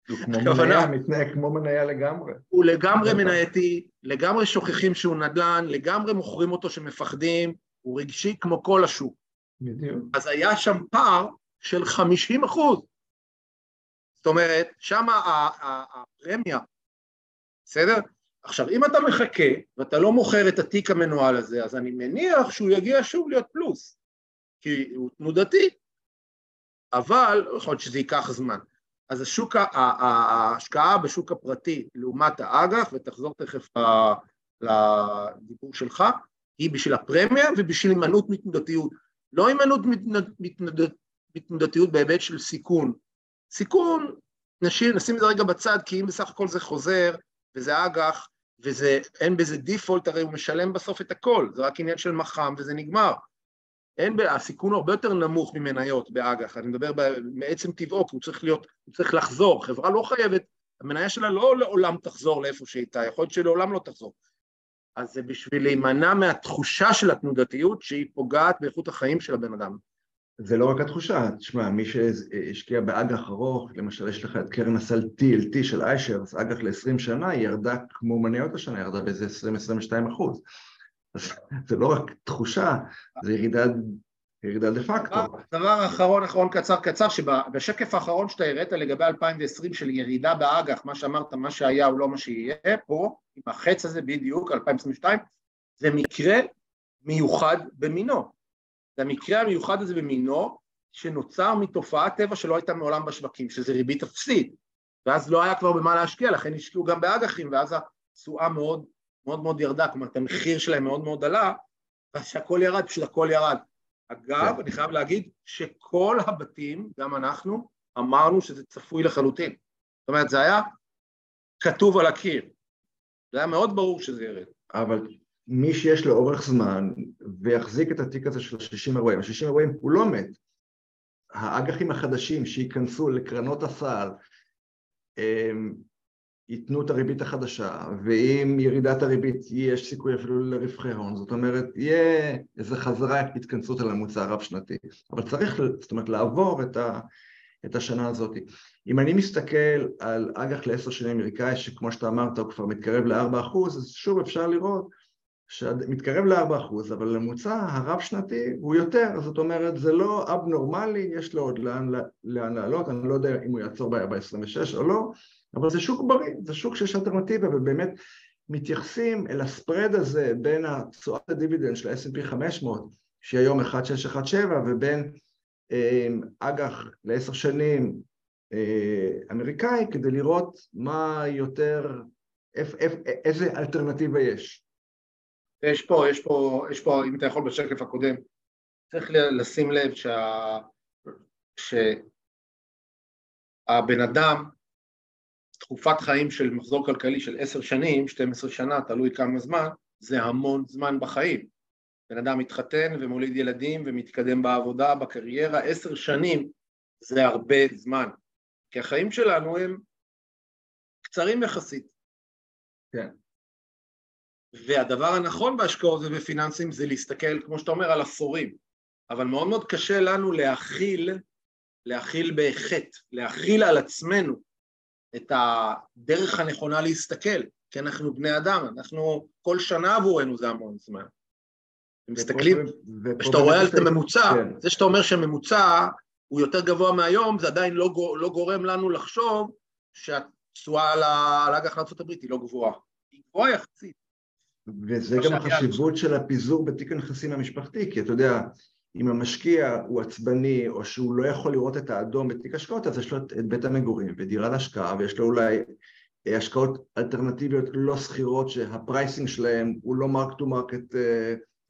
הוא כמו מניה, מתנהג כמו מניה לגמרי. הוא לגמרי מנייתי, לגמרי שוכחים שהוא נדל"ן, לגמרי מוכרים אותו שמפחדים, הוא רגשי כמו כל השוק. בדיוק. אז היה שם פער של 50 אחוז. זאת אומרת, שם הפרמיה, בסדר? עכשיו, אם אתה מחכה ואתה לא מוכר את התיק המנוהל הזה, אז אני מניח שהוא יגיע שוב להיות פלוס, כי הוא תנודתי, אבל יכול להיות שזה ייקח זמן. אז השוק, ההשקעה בשוק הפרטי לעומת האג"ח, ותחזור תכף לדיבור שלך, היא בשביל הפרמיה ובשביל הימנעות מתנודתיות. לא הימנעות מתנודתיות בהיבט של סיכון. סיכון, נשים, נשים את זה רגע בצד, כי אם בסך הכל זה חוזר, וזה אג"ח, ואין בזה דיפולט, הרי הוא משלם בסוף את הכל, זה רק עניין של מח"מ וזה נגמר. אין, הסיכון הרבה יותר נמוך ממניות באג"ח, אני מדבר מעצם טבעו, כי הוא צריך להיות, הוא צריך לחזור, חברה לא חייבת, המניה שלה לא לעולם תחזור לאיפה שהייתה, יכול להיות שלעולם לא תחזור. אז זה בשביל להימנע מהתחושה של התנודתיות שהיא פוגעת באיכות החיים של הבן אדם. זה לא רק התחושה, תשמע, מי שהשקיע באג"ח ארוך, למשל יש לך את קרן הסל TLT של איישרס, אג"ח ל-20 שנה, היא ירדה כמו מניות השנה, ירדה באיזה 20-22 אחוז. אז זה לא רק תחושה, זה ירידה, ירידה דה פקטו. דבר אחרון, אחרון קצר קצר, שבשקף האחרון שאתה הראת לגבי 2020 של ירידה באג"ח, מה שאמרת, מה שהיה הוא לא מה שיהיה, פה, עם החץ הזה בדיוק, 2022, זה מקרה מיוחד במינו. זה המקרה המיוחד הזה במינו, שנוצר מתופעת טבע שלא הייתה מעולם בשווקים, שזה ריבית אפסית, ואז לא היה כבר במה להשקיע, לכן השקיעו גם באג"חים, ואז התשואה מאוד מאוד מאוד ירדה, כלומר, את המחיר שלהם מאוד מאוד עלה, ואז שהכל ירד, פשוט הכל ירד. אגב, אני חייב להגיד שכל הבתים, גם אנחנו, אמרנו שזה צפוי לחלוטין. זאת אומרת, זה היה כתוב על הקיר. זה היה מאוד ברור שזה ירד. אבל מי שיש לו אורך זמן ויחזיק את התיק הזה של ה-60 אירועים, ה-60 אירועים הוא לא מת. האג"חים החדשים שייכנסו לקרנות הסל ייתנו את הריבית החדשה, ועם ירידת הריבית יש סיכוי אפילו לרווחי הון, זאת אומרת, יהיה איזו חזרה התכנסות על הממוצע הרב-שנתי, אבל צריך, זאת אומרת, לעבור את, ה, את השנה הזאת. אם אני מסתכל על אג"ח לעשר שנים אמריקאי, שכמו שאתה אמרת הוא כבר מתקרב ל-4%, אז שוב אפשר לראות שמתקרב ל-4%, אבל הממוצע הרב-שנתי הוא יותר, זאת אומרת, זה לא אבנורמלי, יש לו עוד לאן, לאן לעלות, אני לא יודע אם הוא יעצור ב-26 או לא, אבל זה שוק בריא, זה שוק שיש אלטרנטיבה, ובאמת מתייחסים אל הספרד הזה בין תשואת הדיבידנד של ה-S&P 500, שהיא היום 1617, ובין אמ, אג"ח לעשר שנים אה, אמריקאי, כדי לראות מה יותר, איפ, איפ, איזה אלטרנטיבה יש. יש פה, יש פה, יש פה, אם אתה יכול בשקף הקודם, צריך לשים לב שה... שהבן אדם תקופת חיים של מחזור כלכלי של עשר שנים, 12 שנה, תלוי כמה זמן, זה המון זמן בחיים. בן אדם מתחתן ומוליד ילדים ומתקדם בעבודה, בקריירה, עשר שנים זה הרבה זמן. כי החיים שלנו הם קצרים יחסית. כן. והדבר הנכון בהשקעות ובפיננסים זה להסתכל, כמו שאתה אומר, על עשורים. אבל מאוד מאוד קשה לנו להכיל, להכיל בחטא, להכיל על עצמנו את הדרך הנכונה להסתכל, כי אנחנו בני אדם, אנחנו, כל שנה עבורנו זה המון זמן. מסתכלים, כשאתה רואה את הממוצע, כן. זה שאתה אומר שהממוצע הוא יותר גבוה מהיום, זה עדיין לא, לא גורם לנו לחשוב שהתשואה על האג"ח לארה"ב היא לא גבוהה. היא גבוהה יחסית. וזה גם החשיבות של הפיזור בתיק הנכסים המשפחתי, כי אתה יודע, אם המשקיע הוא עצבני או שהוא לא יכול לראות את האדום בתיק השקעות, אז יש לו את בית המגורים ודירה להשקעה ויש לו אולי אה, השקעות אלטרנטיביות לא סחירות שה pricing שלהם הוא לא mark to market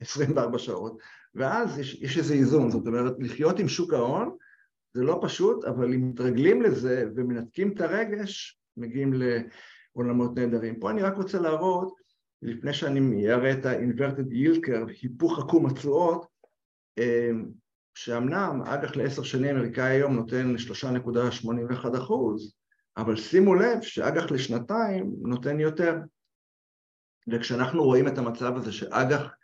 24 שעות ואז יש, יש איזה איזון, זאת אומרת לחיות עם שוק ההון זה לא פשוט, אבל אם מתרגלים לזה ומנתקים את הרגש, מגיעים לעולמות נהדרים. פה אני רק רוצה להראות, לפני שאני אראה את ה-inverted yield curve, היפוך עקום התשואות, אמ, שאמנם אג"ח לעשר שנים אמריקאי היום נותן 3.81 אחוז, אבל שימו לב שאג"ח לשנתיים נותן יותר. וכשאנחנו רואים את המצב הזה שאג"ח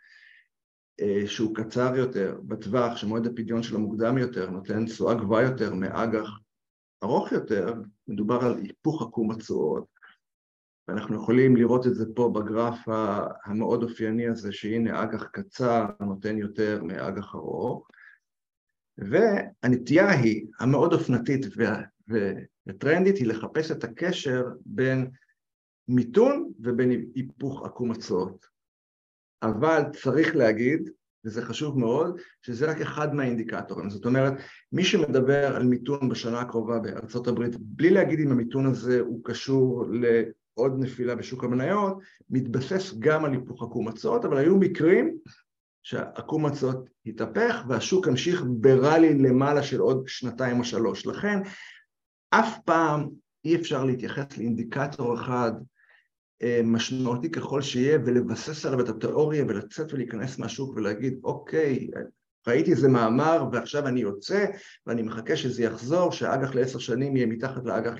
אה, שהוא קצר יותר בטווח, שמועד הפדיון שלו מוקדם יותר, נותן תשואה גבוהה יותר מאג"ח ארוך יותר, מדובר על היפוך עקום התשואות, ואנחנו יכולים לראות את זה פה בגרף המאוד אופייני הזה, שהנה אג"ח קצר נותן יותר מאג"ח ארוך, והנטייה היא, המאוד אופנתית וטרנדית, היא לחפש את הקשר בין מיתון ובין היפוך עקום התשואות. אבל צריך להגיד, וזה חשוב מאוד, שזה רק אחד מהאינדיקטורים. זאת אומרת, מי שמדבר על מיתון בשנה הקרובה בארצות הברית, בלי להגיד אם המיתון הזה הוא קשור לעוד נפילה בשוק המניות, מתבסס גם על היפוך עקום התשואות, אבל היו מקרים שעקום התשואות התהפך והשוק המשיך בראלי למעלה של עוד שנתיים או שלוש. לכן, אף פעם אי אפשר להתייחס לאינדיקטור אחד אה, משמעותי ככל שיהיה ולבסס עליו את התיאוריה ולצאת ולהיכנס מהשוק ולהגיד אוקיי, ראיתי איזה מאמר ועכשיו אני יוצא ואני מחכה שזה יחזור, שהאג"ח לעשר שנים יהיה מתחת לאג"ח.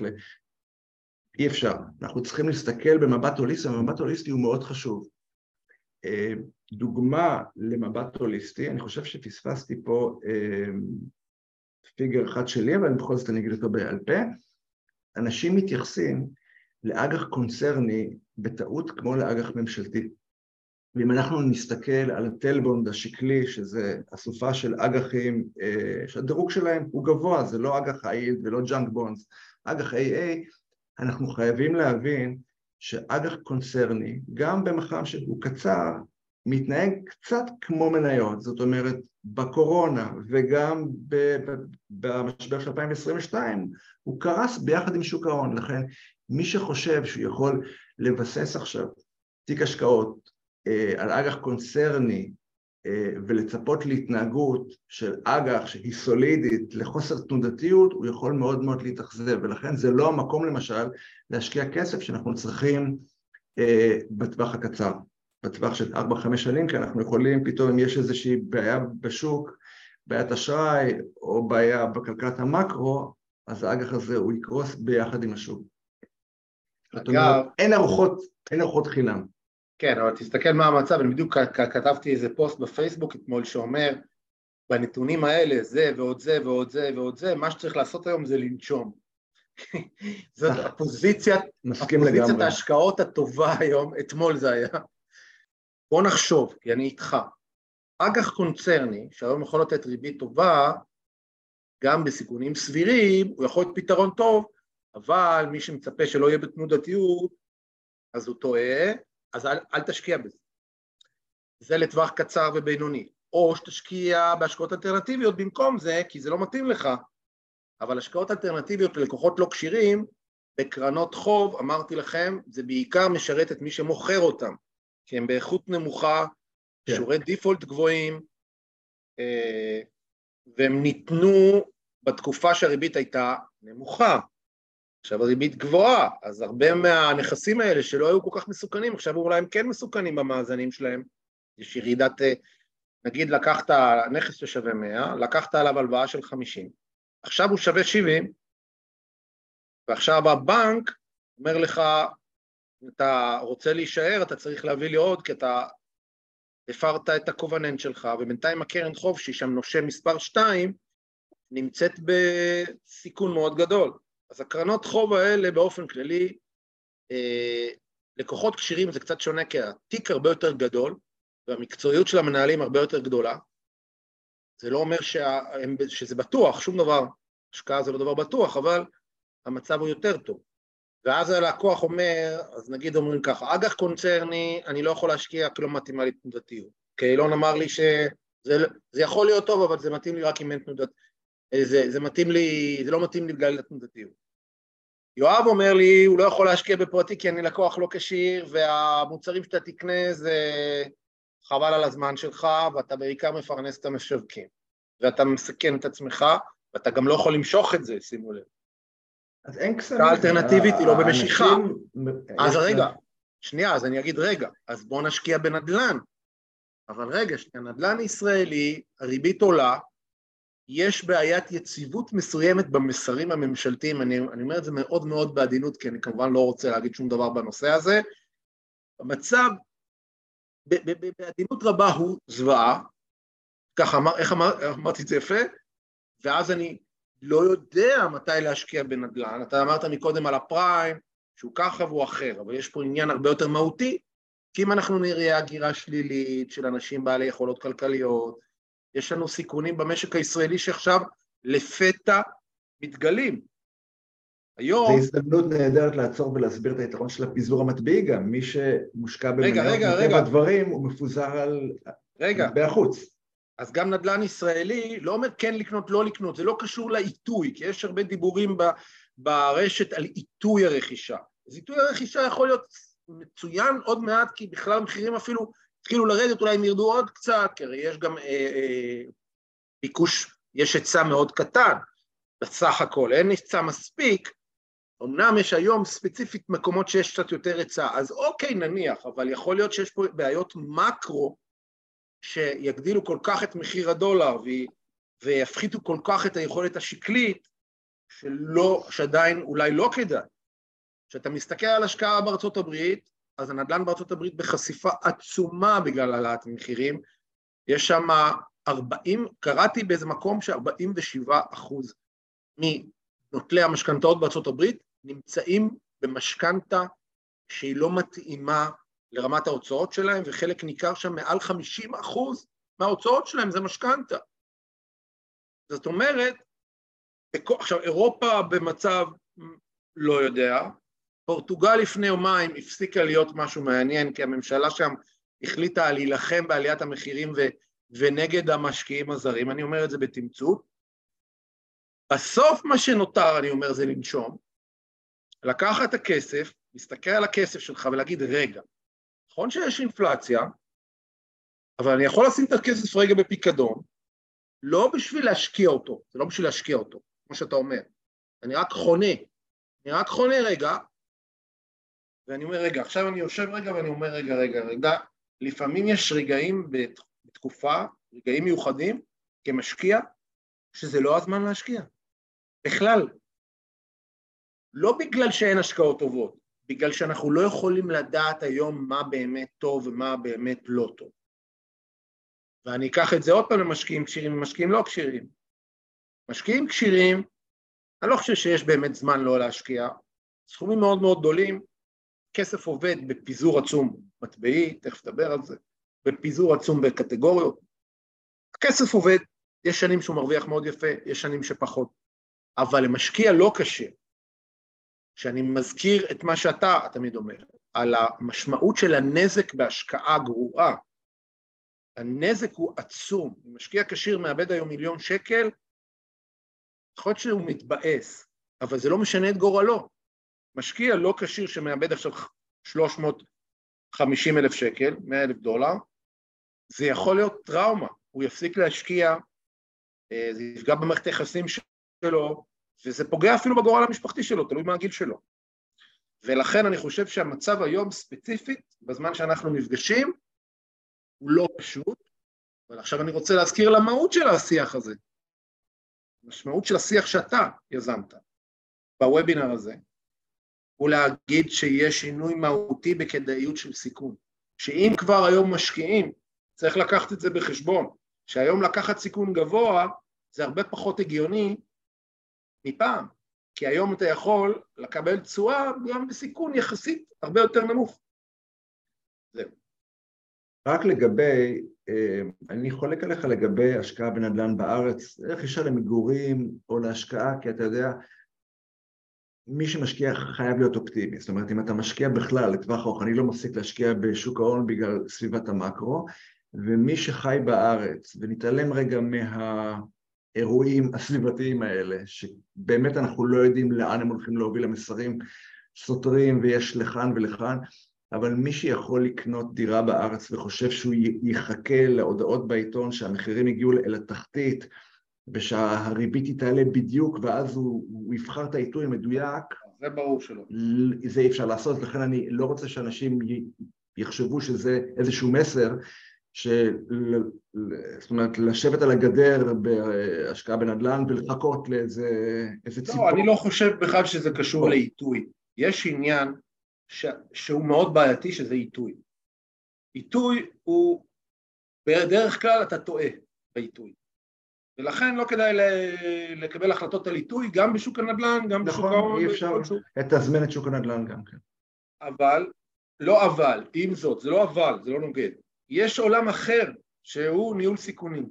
אי אפשר. אנחנו צריכים להסתכל במבט הוליסטי, ומבט הוליסטי הוא מאוד חשוב. אה, דוגמה למבט הוליסטי, אני חושב שפספסתי פה אה, figure אחד שלי, אבל בכל זאת אני אגיד אותו בעל פה, אנשים מתייחסים לאג"ח קונצרני בטעות כמו לאג"ח ממשלתי. ואם אנחנו נסתכל על הטלבונד השקלי, שזה אסופה של אג"חים אה, שהדירוג שלהם הוא גבוה, זה לא אג"ח high yield ולא junk bonds, אג"ח AA, אנחנו חייבים להבין שאג"ח קונצרני, גם במח"מ שהוא קצר, מתנהג קצת כמו מניות, זאת אומרת בקורונה וגם במשבר של 2022 הוא קרס ביחד עם שוק ההון, לכן מי שחושב שהוא יכול לבסס עכשיו תיק השקעות אה, על אג"ח קונצרני ולצפות להתנהגות של אג"ח שהיא סולידית לחוסר תנודתיות, הוא יכול מאוד מאוד להתאכזב, ולכן זה לא המקום למשל להשקיע כסף שאנחנו צריכים אה, בטווח הקצר, בטווח של 4-5 שנים, כי אנחנו יכולים פתאום אם יש איזושהי בעיה בשוק, בעיית אשראי או בעיה בכלכלת המקרו, אז האג"ח הזה הוא יקרוס ביחד עם השוק. זאת אומרת, אין ארוחות, אין ארוחות חינם. כן, אבל תסתכל מה המצב, אני בדיוק כתבתי איזה פוסט בפייסבוק אתמול שאומר, בנתונים האלה, זה ועוד זה ועוד זה ועוד זה, מה שצריך לעשות היום זה לנשום. (laughs) זאת הפוזיציית, הפוזיציית ההשקעות הטובה היום, אתמול זה היה. בוא נחשוב, כי אני איתך. אג"ח קונצרני, שהיום יכול לתת ריבית טובה, גם בסיכונים סבירים, הוא יכול להיות פתרון טוב, אבל מי שמצפה שלא יהיה בתנודתיות, אז הוא טועה, אז אל, אל תשקיע בזה. זה לטווח קצר ובינוני. או שתשקיע בהשקעות אלטרנטיביות במקום זה, כי זה לא מתאים לך. אבל השקעות אלטרנטיביות ללקוחות לא כשירים, בקרנות חוב, אמרתי לכם, זה בעיקר משרת את מי שמוכר אותם, כי הם באיכות נמוכה, כן. שיעורי דיפולט גבוהים, אה, והם ניתנו בתקופה שהריבית הייתה נמוכה. עכשיו הריבית גבוהה, אז הרבה מהנכסים האלה שלא היו כל כך מסוכנים, עכשיו אולי הם כן מסוכנים במאזנים שלהם. יש ירידת, אה, נגיד לקחת נכס ששווה 100, לקחת עליו הלוואה של 50, עכשיו הוא שווה 70, ועכשיו הבנק אומר לך, אתה רוצה להישאר, אתה צריך להביא לי עוד, כי אתה הפרת את הקובננט שלך, ובינתיים הקרן חוב, שהיא שם נושה מספר 2, נמצאת בסיכון מאוד גדול. אז הקרנות חוב האלה באופן כללי, אה, לקוחות כשירים זה קצת שונה, כי התיק הרבה יותר גדול, והמקצועיות של המנהלים הרבה יותר גדולה. זה לא אומר שה, שזה בטוח, שום דבר, השקעה זה לא דבר בטוח, אבל המצב הוא יותר טוב. ואז הלקוח אומר, אז נגיד אומרים ככה, אג"ח קונצרני, אני לא יכול להשקיע כי לא מתאימה לי תנודתיות. כי אילון אמר לי שזה יכול להיות טוב, אבל זה מתאים לי רק אם אין תנודתיות. זה, זה מתאים לי, זה לא מתאים לי בגלל התנודתיות. יואב אומר לי, הוא לא יכול להשקיע בפרטי כי אני לקוח לא כשיר, והמוצרים שאתה תקנה זה חבל על הזמן שלך, ואתה בעיקר מפרנס את המשווקים, ואתה מסכן את עצמך, ואתה גם לא יכול למשוך את זה, שימו לב. אז אין קסמים. האלטרנטיבית היא לא במשיכה. אז רגע, שנייה, אז אני אגיד רגע, אז בואו נשקיע בנדל"ן. אבל רגע, שנייה, נדל"ן ישראלי, הריבית עולה, יש בעיית יציבות מסוימת במסרים הממשלתיים, אני, אני אומר את זה מאוד מאוד בעדינות, כי אני כמובן לא רוצה להגיד שום דבר בנושא הזה. המצב בעדינות רבה הוא זוועה, ככה אמר, איך אמר, אמרתי את זה יפה? ואז אני לא יודע מתי להשקיע בנדל"ן. אתה אמרת מקודם על הפריים, שהוא ככה והוא אחר, אבל יש פה עניין הרבה יותר מהותי, כי אם אנחנו נראה הגירה שלילית של אנשים בעלי יכולות כלכליות, יש לנו סיכונים במשק הישראלי שעכשיו לפתע מתגלים. היום... זו הזדמנות נהדרת לעצור ולהסביר את היתרון של הפיזור המטבעי גם. מי שמושקע במניות מטבע דברים, הוא מפוזר על רגע. מטבע חוץ. אז גם נדל"ן ישראלי לא אומר כן לקנות, לא לקנות, זה לא קשור לעיתוי, כי יש הרבה דיבורים ברשת על עיתוי הרכישה. אז עיתוי הרכישה יכול להיות מצוין עוד מעט, כי בכלל המחירים אפילו התחילו לרדת, אולי הם ירדו עוד קצת, כי הרי יש גם אה, אה, ביקוש, יש היצע מאוד קטן בסך הכל, אין היצע מספיק, אמנם יש היום ספציפית מקומות שיש קצת יותר היצע, אז אוקיי נניח, אבל יכול להיות שיש פה בעיות מקרו שיגדילו כל כך את מחיר הדולר ויפחיתו כל כך את היכולת השקלית, שלא, שעדיין אולי לא כדאי. כשאתה מסתכל על השקעה בארצות הברית, אז הנדל"ן בארצות הברית בחשיפה עצומה בגלל העלאת מחירים. יש שם 40, קראתי באיזה מקום ש-47 אחוז מנוטלי המשכנתאות בארצות הברית נמצאים במשכנתה שהיא לא מתאימה לרמת ההוצאות שלהם, וחלק ניכר שם מעל 50 אחוז מההוצאות שלהם זה משכנתה. זאת אומרת, עכשיו אירופה במצב לא יודע, פורטוגל לפני יומיים הפסיקה להיות משהו מעניין, כי הממשלה שם החליטה להילחם בעליית המחירים ו, ונגד המשקיעים הזרים, אני אומר את זה בתמצות. בסוף מה שנותר, אני אומר, זה לנשום, לקחת את הכסף, להסתכל על הכסף שלך ולהגיד, רגע, נכון שיש אינפלציה, אבל אני יכול לשים את הכסף רגע בפיקדון, לא בשביל להשקיע אותו, זה לא בשביל להשקיע אותו, כמו שאתה אומר, אני רק חונה, אני רק חונה רגע, ואני אומר, רגע, עכשיו אני יושב רגע ואני אומר, רגע, רגע, רגע, לפעמים יש רגעים בתקופה, רגעים מיוחדים, כמשקיע, שזה לא הזמן להשקיע. בכלל. לא בגלל שאין השקעות טובות, בגלל שאנחנו לא יכולים לדעת היום מה באמת טוב ומה באמת לא טוב. ואני אקח את זה עוד פעם למשקיעים כשירים ומשקיעים לא כשירים. משקיעים כשירים, אני לא חושב שיש באמת זמן לא להשקיע, סכומים מאוד מאוד גדולים, כסף עובד בפיזור עצום מטבעי, תכף נדבר על זה, בפיזור עצום בקטגוריות. הכסף עובד, יש שנים שהוא מרוויח מאוד יפה, יש שנים שפחות, אבל למשקיע לא קשה, שאני מזכיר את מה שאתה תמיד אומר, על המשמעות של הנזק בהשקעה גרועה. הנזק הוא עצום. אם משקיע כשיר מאבד היום מיליון שקל, יכול להיות שהוא מתבאס, אבל זה לא משנה את גורלו. משקיע לא כשיר שמאבד עכשיו 350 אלף שקל, 100 אלף דולר, זה יכול להיות טראומה, הוא יפסיק להשקיע, אה, זה יפגע במערכת היחסים שלו, וזה פוגע אפילו בגורל המשפחתי שלו, תלוי מה הגיל שלו. ולכן אני חושב שהמצב היום ספציפית, בזמן שאנחנו נפגשים, הוא לא פשוט, אבל עכשיו אני רוצה להזכיר למהות של השיח הזה. המשמעות של השיח שאתה יזמת בוובינר הזה, הוא להגיד שיש שינוי מהותי בכדאיות של סיכון. שאם כבר היום משקיעים, צריך לקחת את זה בחשבון, שהיום לקחת סיכון גבוה זה הרבה פחות הגיוני מפעם, כי היום אתה יכול לקבל תשואה גם בסיכון יחסית הרבה יותר נמוך. זהו. רק לגבי, אה, אני חולק עליך לגבי השקעה בנדל"ן בארץ, רכישה למגורים או להשקעה, כי אתה יודע, מי שמשקיע חייב להיות אופטימי, זאת אומרת אם אתה משקיע בכלל לטווח ארוך, אני לא מפסיק להשקיע בשוק ההון בגלל סביבת המקרו, ומי שחי בארץ ונתעלם רגע מהאירועים הסביבתיים האלה, שבאמת אנחנו לא יודעים לאן הם הולכים להוביל המסרים סותרים ויש לכאן ולכאן, אבל מי שיכול לקנות דירה בארץ וחושב שהוא יחכה להודעות בעיתון שהמחירים הגיעו אל התחתית ושהריבית היא תעלה בדיוק ואז הוא, הוא יבחר את העיתוי המדויק. זה ברור שלא. זה אי אפשר לעשות, לכן אני לא רוצה שאנשים יחשבו שזה איזשהו מסר, של, זאת אומרת, לשבת על הגדר בהשקעה בנדל"ן ולחכות לאיזה לא, ציבור. לא, אני לא חושב בכלל שזה קשור לעיתוי. יש עניין ש... שהוא מאוד בעייתי, שזה עיתוי. עיתוי הוא, בדרך כלל אתה טועה בעיתוי. ולכן לא כדאי לקבל החלטות על עיתוי, גם בשוק הנדל"ן, גם בשוק נכון, ההון. אי אפשר לתזמן את שוק הנדל"ן גם כן. אבל, לא אבל, עם זאת, זה לא אבל, זה לא נוגד. יש עולם אחר שהוא ניהול סיכונים.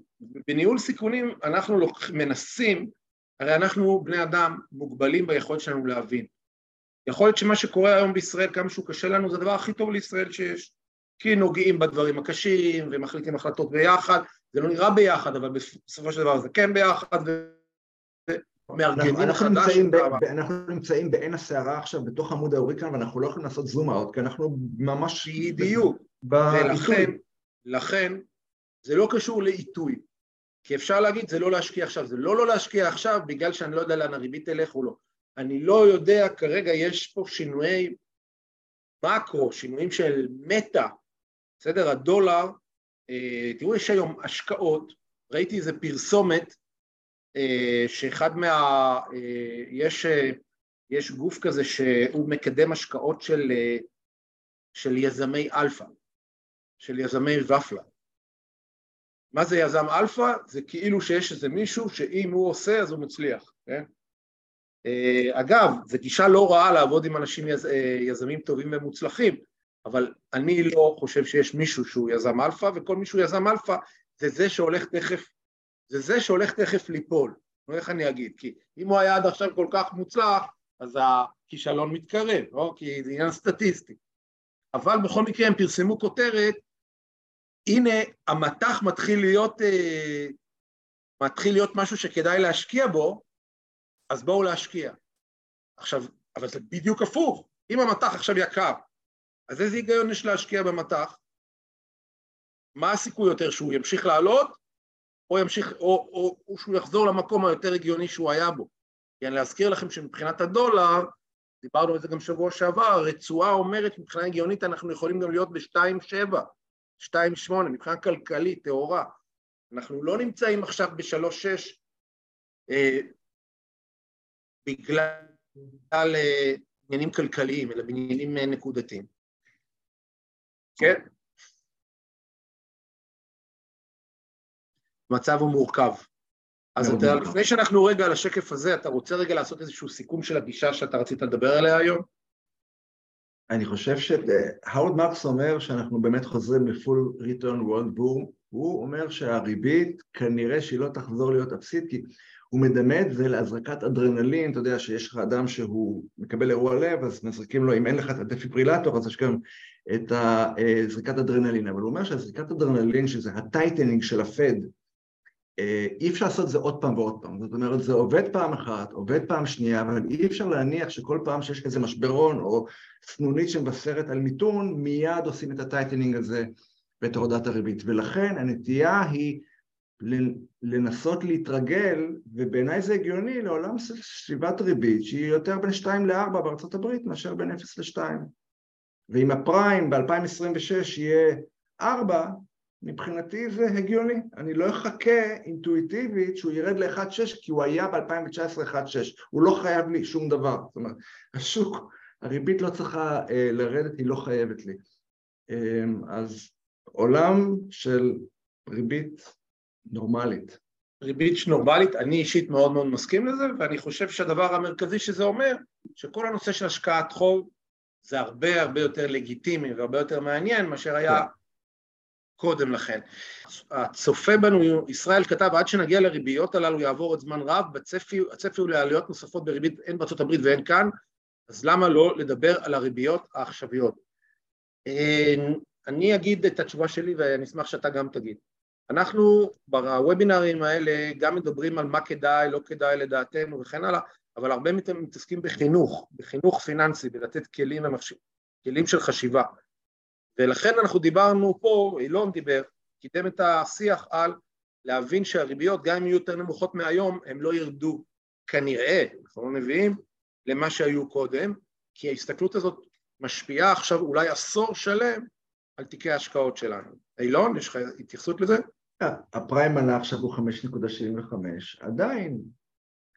בניהול סיכונים אנחנו מנסים, הרי אנחנו בני אדם מוגבלים ביכולת שלנו להבין. יכול להיות שמה שקורה היום בישראל, כמה שהוא קשה לנו, זה הדבר הכי טוב לישראל שיש. כי נוגעים בדברים הקשים ומחליטים החלטות ביחד, זה לא נראה ביחד, אבל בסופו של דבר זה כן ביחד, ומארגנים ב, אנחנו נמצאים בעין הסערה עכשיו בתוך עמוד ההוריקן, ואנחנו לא יכולים לעשות זום אאוט, כי אנחנו ממש... בדיוק. ולכן, לכן, זה לא קשור לעיתוי. כי אפשר להגיד, זה לא להשקיע עכשיו, זה לא לא להשקיע עכשיו בגלל שאני לא יודע לאן הריבית תלך או לא. אני לא יודע, כרגע יש פה שינויי מקרו, שינויים של מטה, בסדר? הדולר, תראו, יש היום השקעות, ראיתי איזה פרסומת אה, שאחד מה... אה, יש, יש גוף כזה שהוא מקדם השקעות של, של יזמי אלפא, של יזמי אלפא. מה זה יזם אלפא? זה כאילו שיש איזה מישהו שאם הוא עושה אז הוא מצליח, כן? אגב, זו גישה לא רעה לעבוד עם אנשים יז, יזמים טובים ומוצלחים, אבל אני לא חושב שיש מישהו שהוא יזם אלפא, וכל מי שהוא יזם אלפא זה זה שהולך תכף, זה זה שהולך תכף ליפול. נו, איך אני אגיד? כי אם הוא היה עד עכשיו כל כך מוצלח, אז הכישלון מתקרב, לא? כי זה עניין סטטיסטי. אבל בכל מקרה הם פרסמו כותרת, הנה המטח מתחיל להיות, אה, מתחיל להיות משהו שכדאי להשקיע בו, אז בואו להשקיע. עכשיו, אבל זה בדיוק הפוך. אם המטח עכשיו יקר, אז איזה היגיון יש להשקיע במטח? מה הסיכוי יותר, שהוא ימשיך לעלות, או, ימשיך, או, או, או שהוא יחזור למקום היותר הגיוני שהוא היה בו? כי אני להזכיר לכם שמבחינת הדולר, דיברנו על זה גם שבוע שעבר, הרצועה אומרת מבחינה הגיונית אנחנו יכולים גם להיות ב-2.7, 2.8, מבחינה כלכלית, טהורה. אנחנו לא נמצאים עכשיו ב-3.6 אה, בגלל אה, עניינים כלכליים, אלא בעניינים אה, נקודתיים. כן? המצב הוא מורכב. אז אתה, לפני שאנחנו רגע על השקף הזה, אתה רוצה רגע לעשות איזשהו סיכום של הגישה שאתה רצית לדבר עליה היום? אני חושב שהאורד מרקס אומר שאנחנו באמת חוזרים לפול ריטרן וולד בור, הוא אומר שהריבית כנראה שהיא לא תחזור להיות אפסית, כי הוא מדמה את זה להזרקת אדרנלין, אתה יודע שיש לך אדם שהוא מקבל אירוע לב, אז מזריקים לו, אם אין לך את הדפיברילטור, אז יש גם את זריקת אדרנלין, אבל הוא אומר שהזריקת אדרנלין, שזה ה tightening של הפד, אה, אי אפשר לעשות את זה עוד פעם ועוד פעם, זאת אומרת זה עובד פעם אחת, עובד פעם שנייה, אבל אי אפשר להניח שכל פעם שיש איזה משברון או סנונית שמבשרת על מיתון, מיד עושים את ה tightening הזה ואת הורדת הריבית, ולכן הנטייה היא לנסות להתרגל, ובעיניי זה הגיוני לעולם סביבת ריבית שהיא יותר בין 2 ל-4 בארצות הברית מאשר בין 0 ל-2. ואם הפריים ב-2026 יהיה 4, מבחינתי זה הגיוני. אני לא אחכה אינטואיטיבית שהוא ירד ל-1.6 כי הוא היה ב-2019 1.6. הוא לא חייב לי שום דבר. זאת אומרת, השוק, הריבית לא צריכה אה, לרדת, היא לא חייבת לי. אה, אז עולם של ריבית נורמלית. ריבית נורמלית, אני אישית מאוד מאוד מסכים לזה, ואני חושב שהדבר המרכזי שזה אומר, שכל הנושא של השקעת חוב זה הרבה הרבה יותר לגיטימי והרבה יותר מעניין מאשר היה כן. קודם לכן. הצופה בנו, ישראל כתב, עד שנגיע לריביות הללו יעבור עוד זמן רב, בצפי, הצפי הוא לעליות נוספות בריבית הן בארצות הברית והן כאן, אז למה לא לדבר על הריביות העכשוויות? אה, אני אגיד את התשובה שלי ואני אשמח שאתה גם תגיד. אנחנו בוובינרים האלה גם מדברים על מה כדאי, לא כדאי לדעתנו וכן הלאה, אבל הרבה מכם מתעסקים בחינוך, בחינוך פיננסי, בלתת כלים, ומחש... כלים של חשיבה. ולכן אנחנו דיברנו פה, אילון דיבר, קידם את השיח על להבין שהריביות, גם אם יהיו יותר נמוכות מהיום, הם לא ירדו כנראה, אנחנו לא מביאים, למה שהיו קודם, כי ההסתכלות הזאת משפיעה עכשיו אולי עשור שלם על תיקי ההשקעות שלנו. אילון, יש לך התייחסות לזה? הפריים מנה עכשיו הוא 5.75, עדיין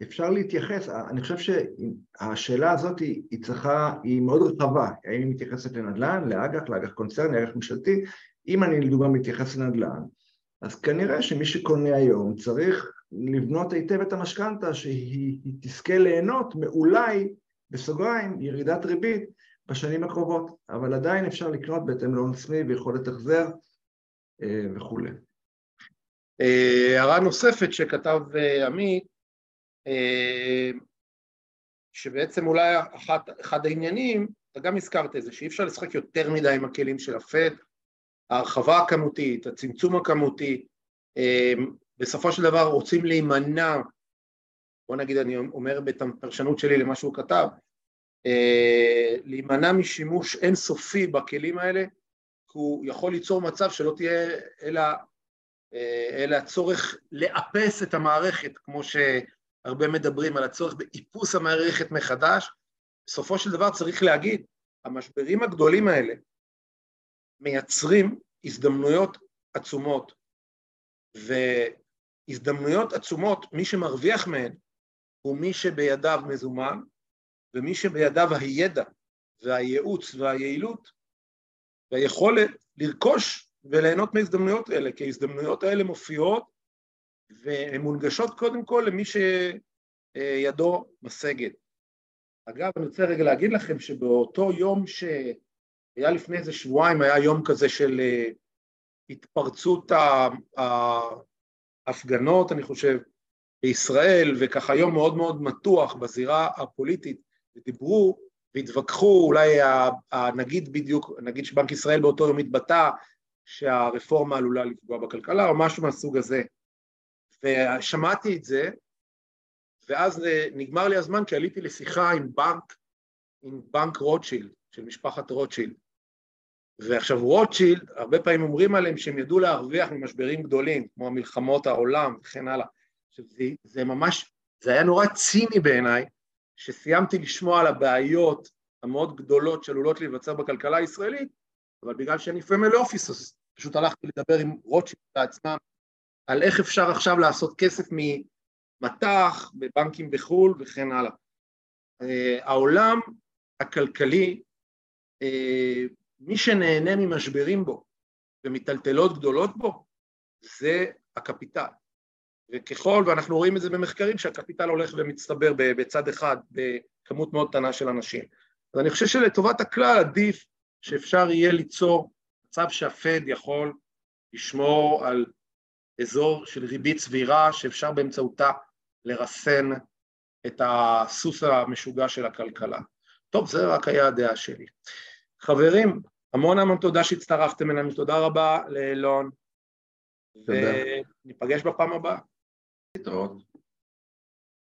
אפשר להתייחס, אני חושב שהשאלה הזאת היא צריכה, היא מאוד רחבה, האם היא מתייחסת לנדל"ן, לאג"ח, לאג"ח קונצרני, לאג"ח ממשלתי, אם אני לדוגמה מתייחס לנדל"ן, אז כנראה שמי שקונה היום צריך לבנות היטב את המשכנתה שהיא תזכה ליהנות מאולי, בסוגריים, ירידת ריבית בשנים הקרובות, אבל עדיין אפשר לקנות בהתאם להון עצמי ויכולת החזר אה, וכולי. אה, הערה נוספת שכתב אה, עמית, שבעצם אולי אחת, אחד העניינים, אתה גם הזכרת את זה, שאי אפשר לשחק יותר מדי עם הכלים של הפד, ההרחבה הכמותית, הצמצום הכמותי, בסופו של דבר רוצים להימנע, בוא נגיד אני אומר בפרשנות שלי למה שהוא כתב, להימנע משימוש אינסופי בכלים האלה, כי הוא יכול ליצור מצב שלא תהיה אלא, אלא הצורך לאפס את המערכת, כמו שהרבה מדברים על הצורך באיפוס המערכת מחדש, בסופו של דבר צריך להגיד, המשברים הגדולים האלה מייצרים הזדמנויות עצומות, והזדמנויות עצומות, מי שמרוויח מהן הוא מי שבידיו מזומן, ומי שבידיו הידע והייעוץ והיעילות והיכולת לרכוש וליהנות מההזדמנויות האלה, כי ההזדמנויות האלה מופיעות והן מונגשות קודם כל למי שידו משגת. אגב, אני רוצה רגע להגיד לכם שבאותו יום שהיה לפני איזה שבועיים, היה יום כזה של אה, התפרצות ההפגנות, אני חושב, בישראל, וככה יום מאוד מאוד מתוח בזירה הפוליטית, ודיברו והתווכחו, אולי הנגיד בדיוק, נגיד שבנק ישראל באותו יום התבטא שהרפורמה עלולה לפגוע בכלכלה או משהו מהסוג הזה. ושמעתי את זה, ואז נגמר לי הזמן כי עליתי לשיחה עם בנק, עם בנק רוטשילד, של משפחת רוטשילד. ועכשיו רוטשילד, הרבה פעמים אומרים עליהם שהם ידעו להרוויח ממשברים גדולים, כמו מלחמות העולם וכן הלאה. עכשיו זה, זה ממש, זה היה נורא ציני בעיניי, שסיימתי לשמוע על הבעיות המאוד גדולות שעלולות להיווצר בכלכלה הישראלית, אבל בגלל שאני family office, אז פשוט הלכתי לדבר עם רוטשילד בעצמם על איך אפשר עכשיו לעשות כסף ממטח, בבנקים בחו"ל וכן הלאה. Uh, העולם הכלכלי, uh, מי שנהנה ממשברים בו ומטלטלות גדולות בו, זה הקפיטל. וככל, ואנחנו רואים את זה במחקרים, שהקפיטל הולך ומצטבר בצד אחד בכמות מאוד קטנה של אנשים. אז אני חושב שלטובת הכלל עדיף שאפשר יהיה ליצור מצב שהפד יכול לשמור על אזור של ריבית סבירה שאפשר באמצעותה לרסן את הסוס המשוגע של הכלכלה. טוב, זה רק היה הדעה שלי. חברים, המון המון תודה שהצטרפתם אלינו, תודה רבה לאלון, וניפגש בפעם הבאה. להתראות.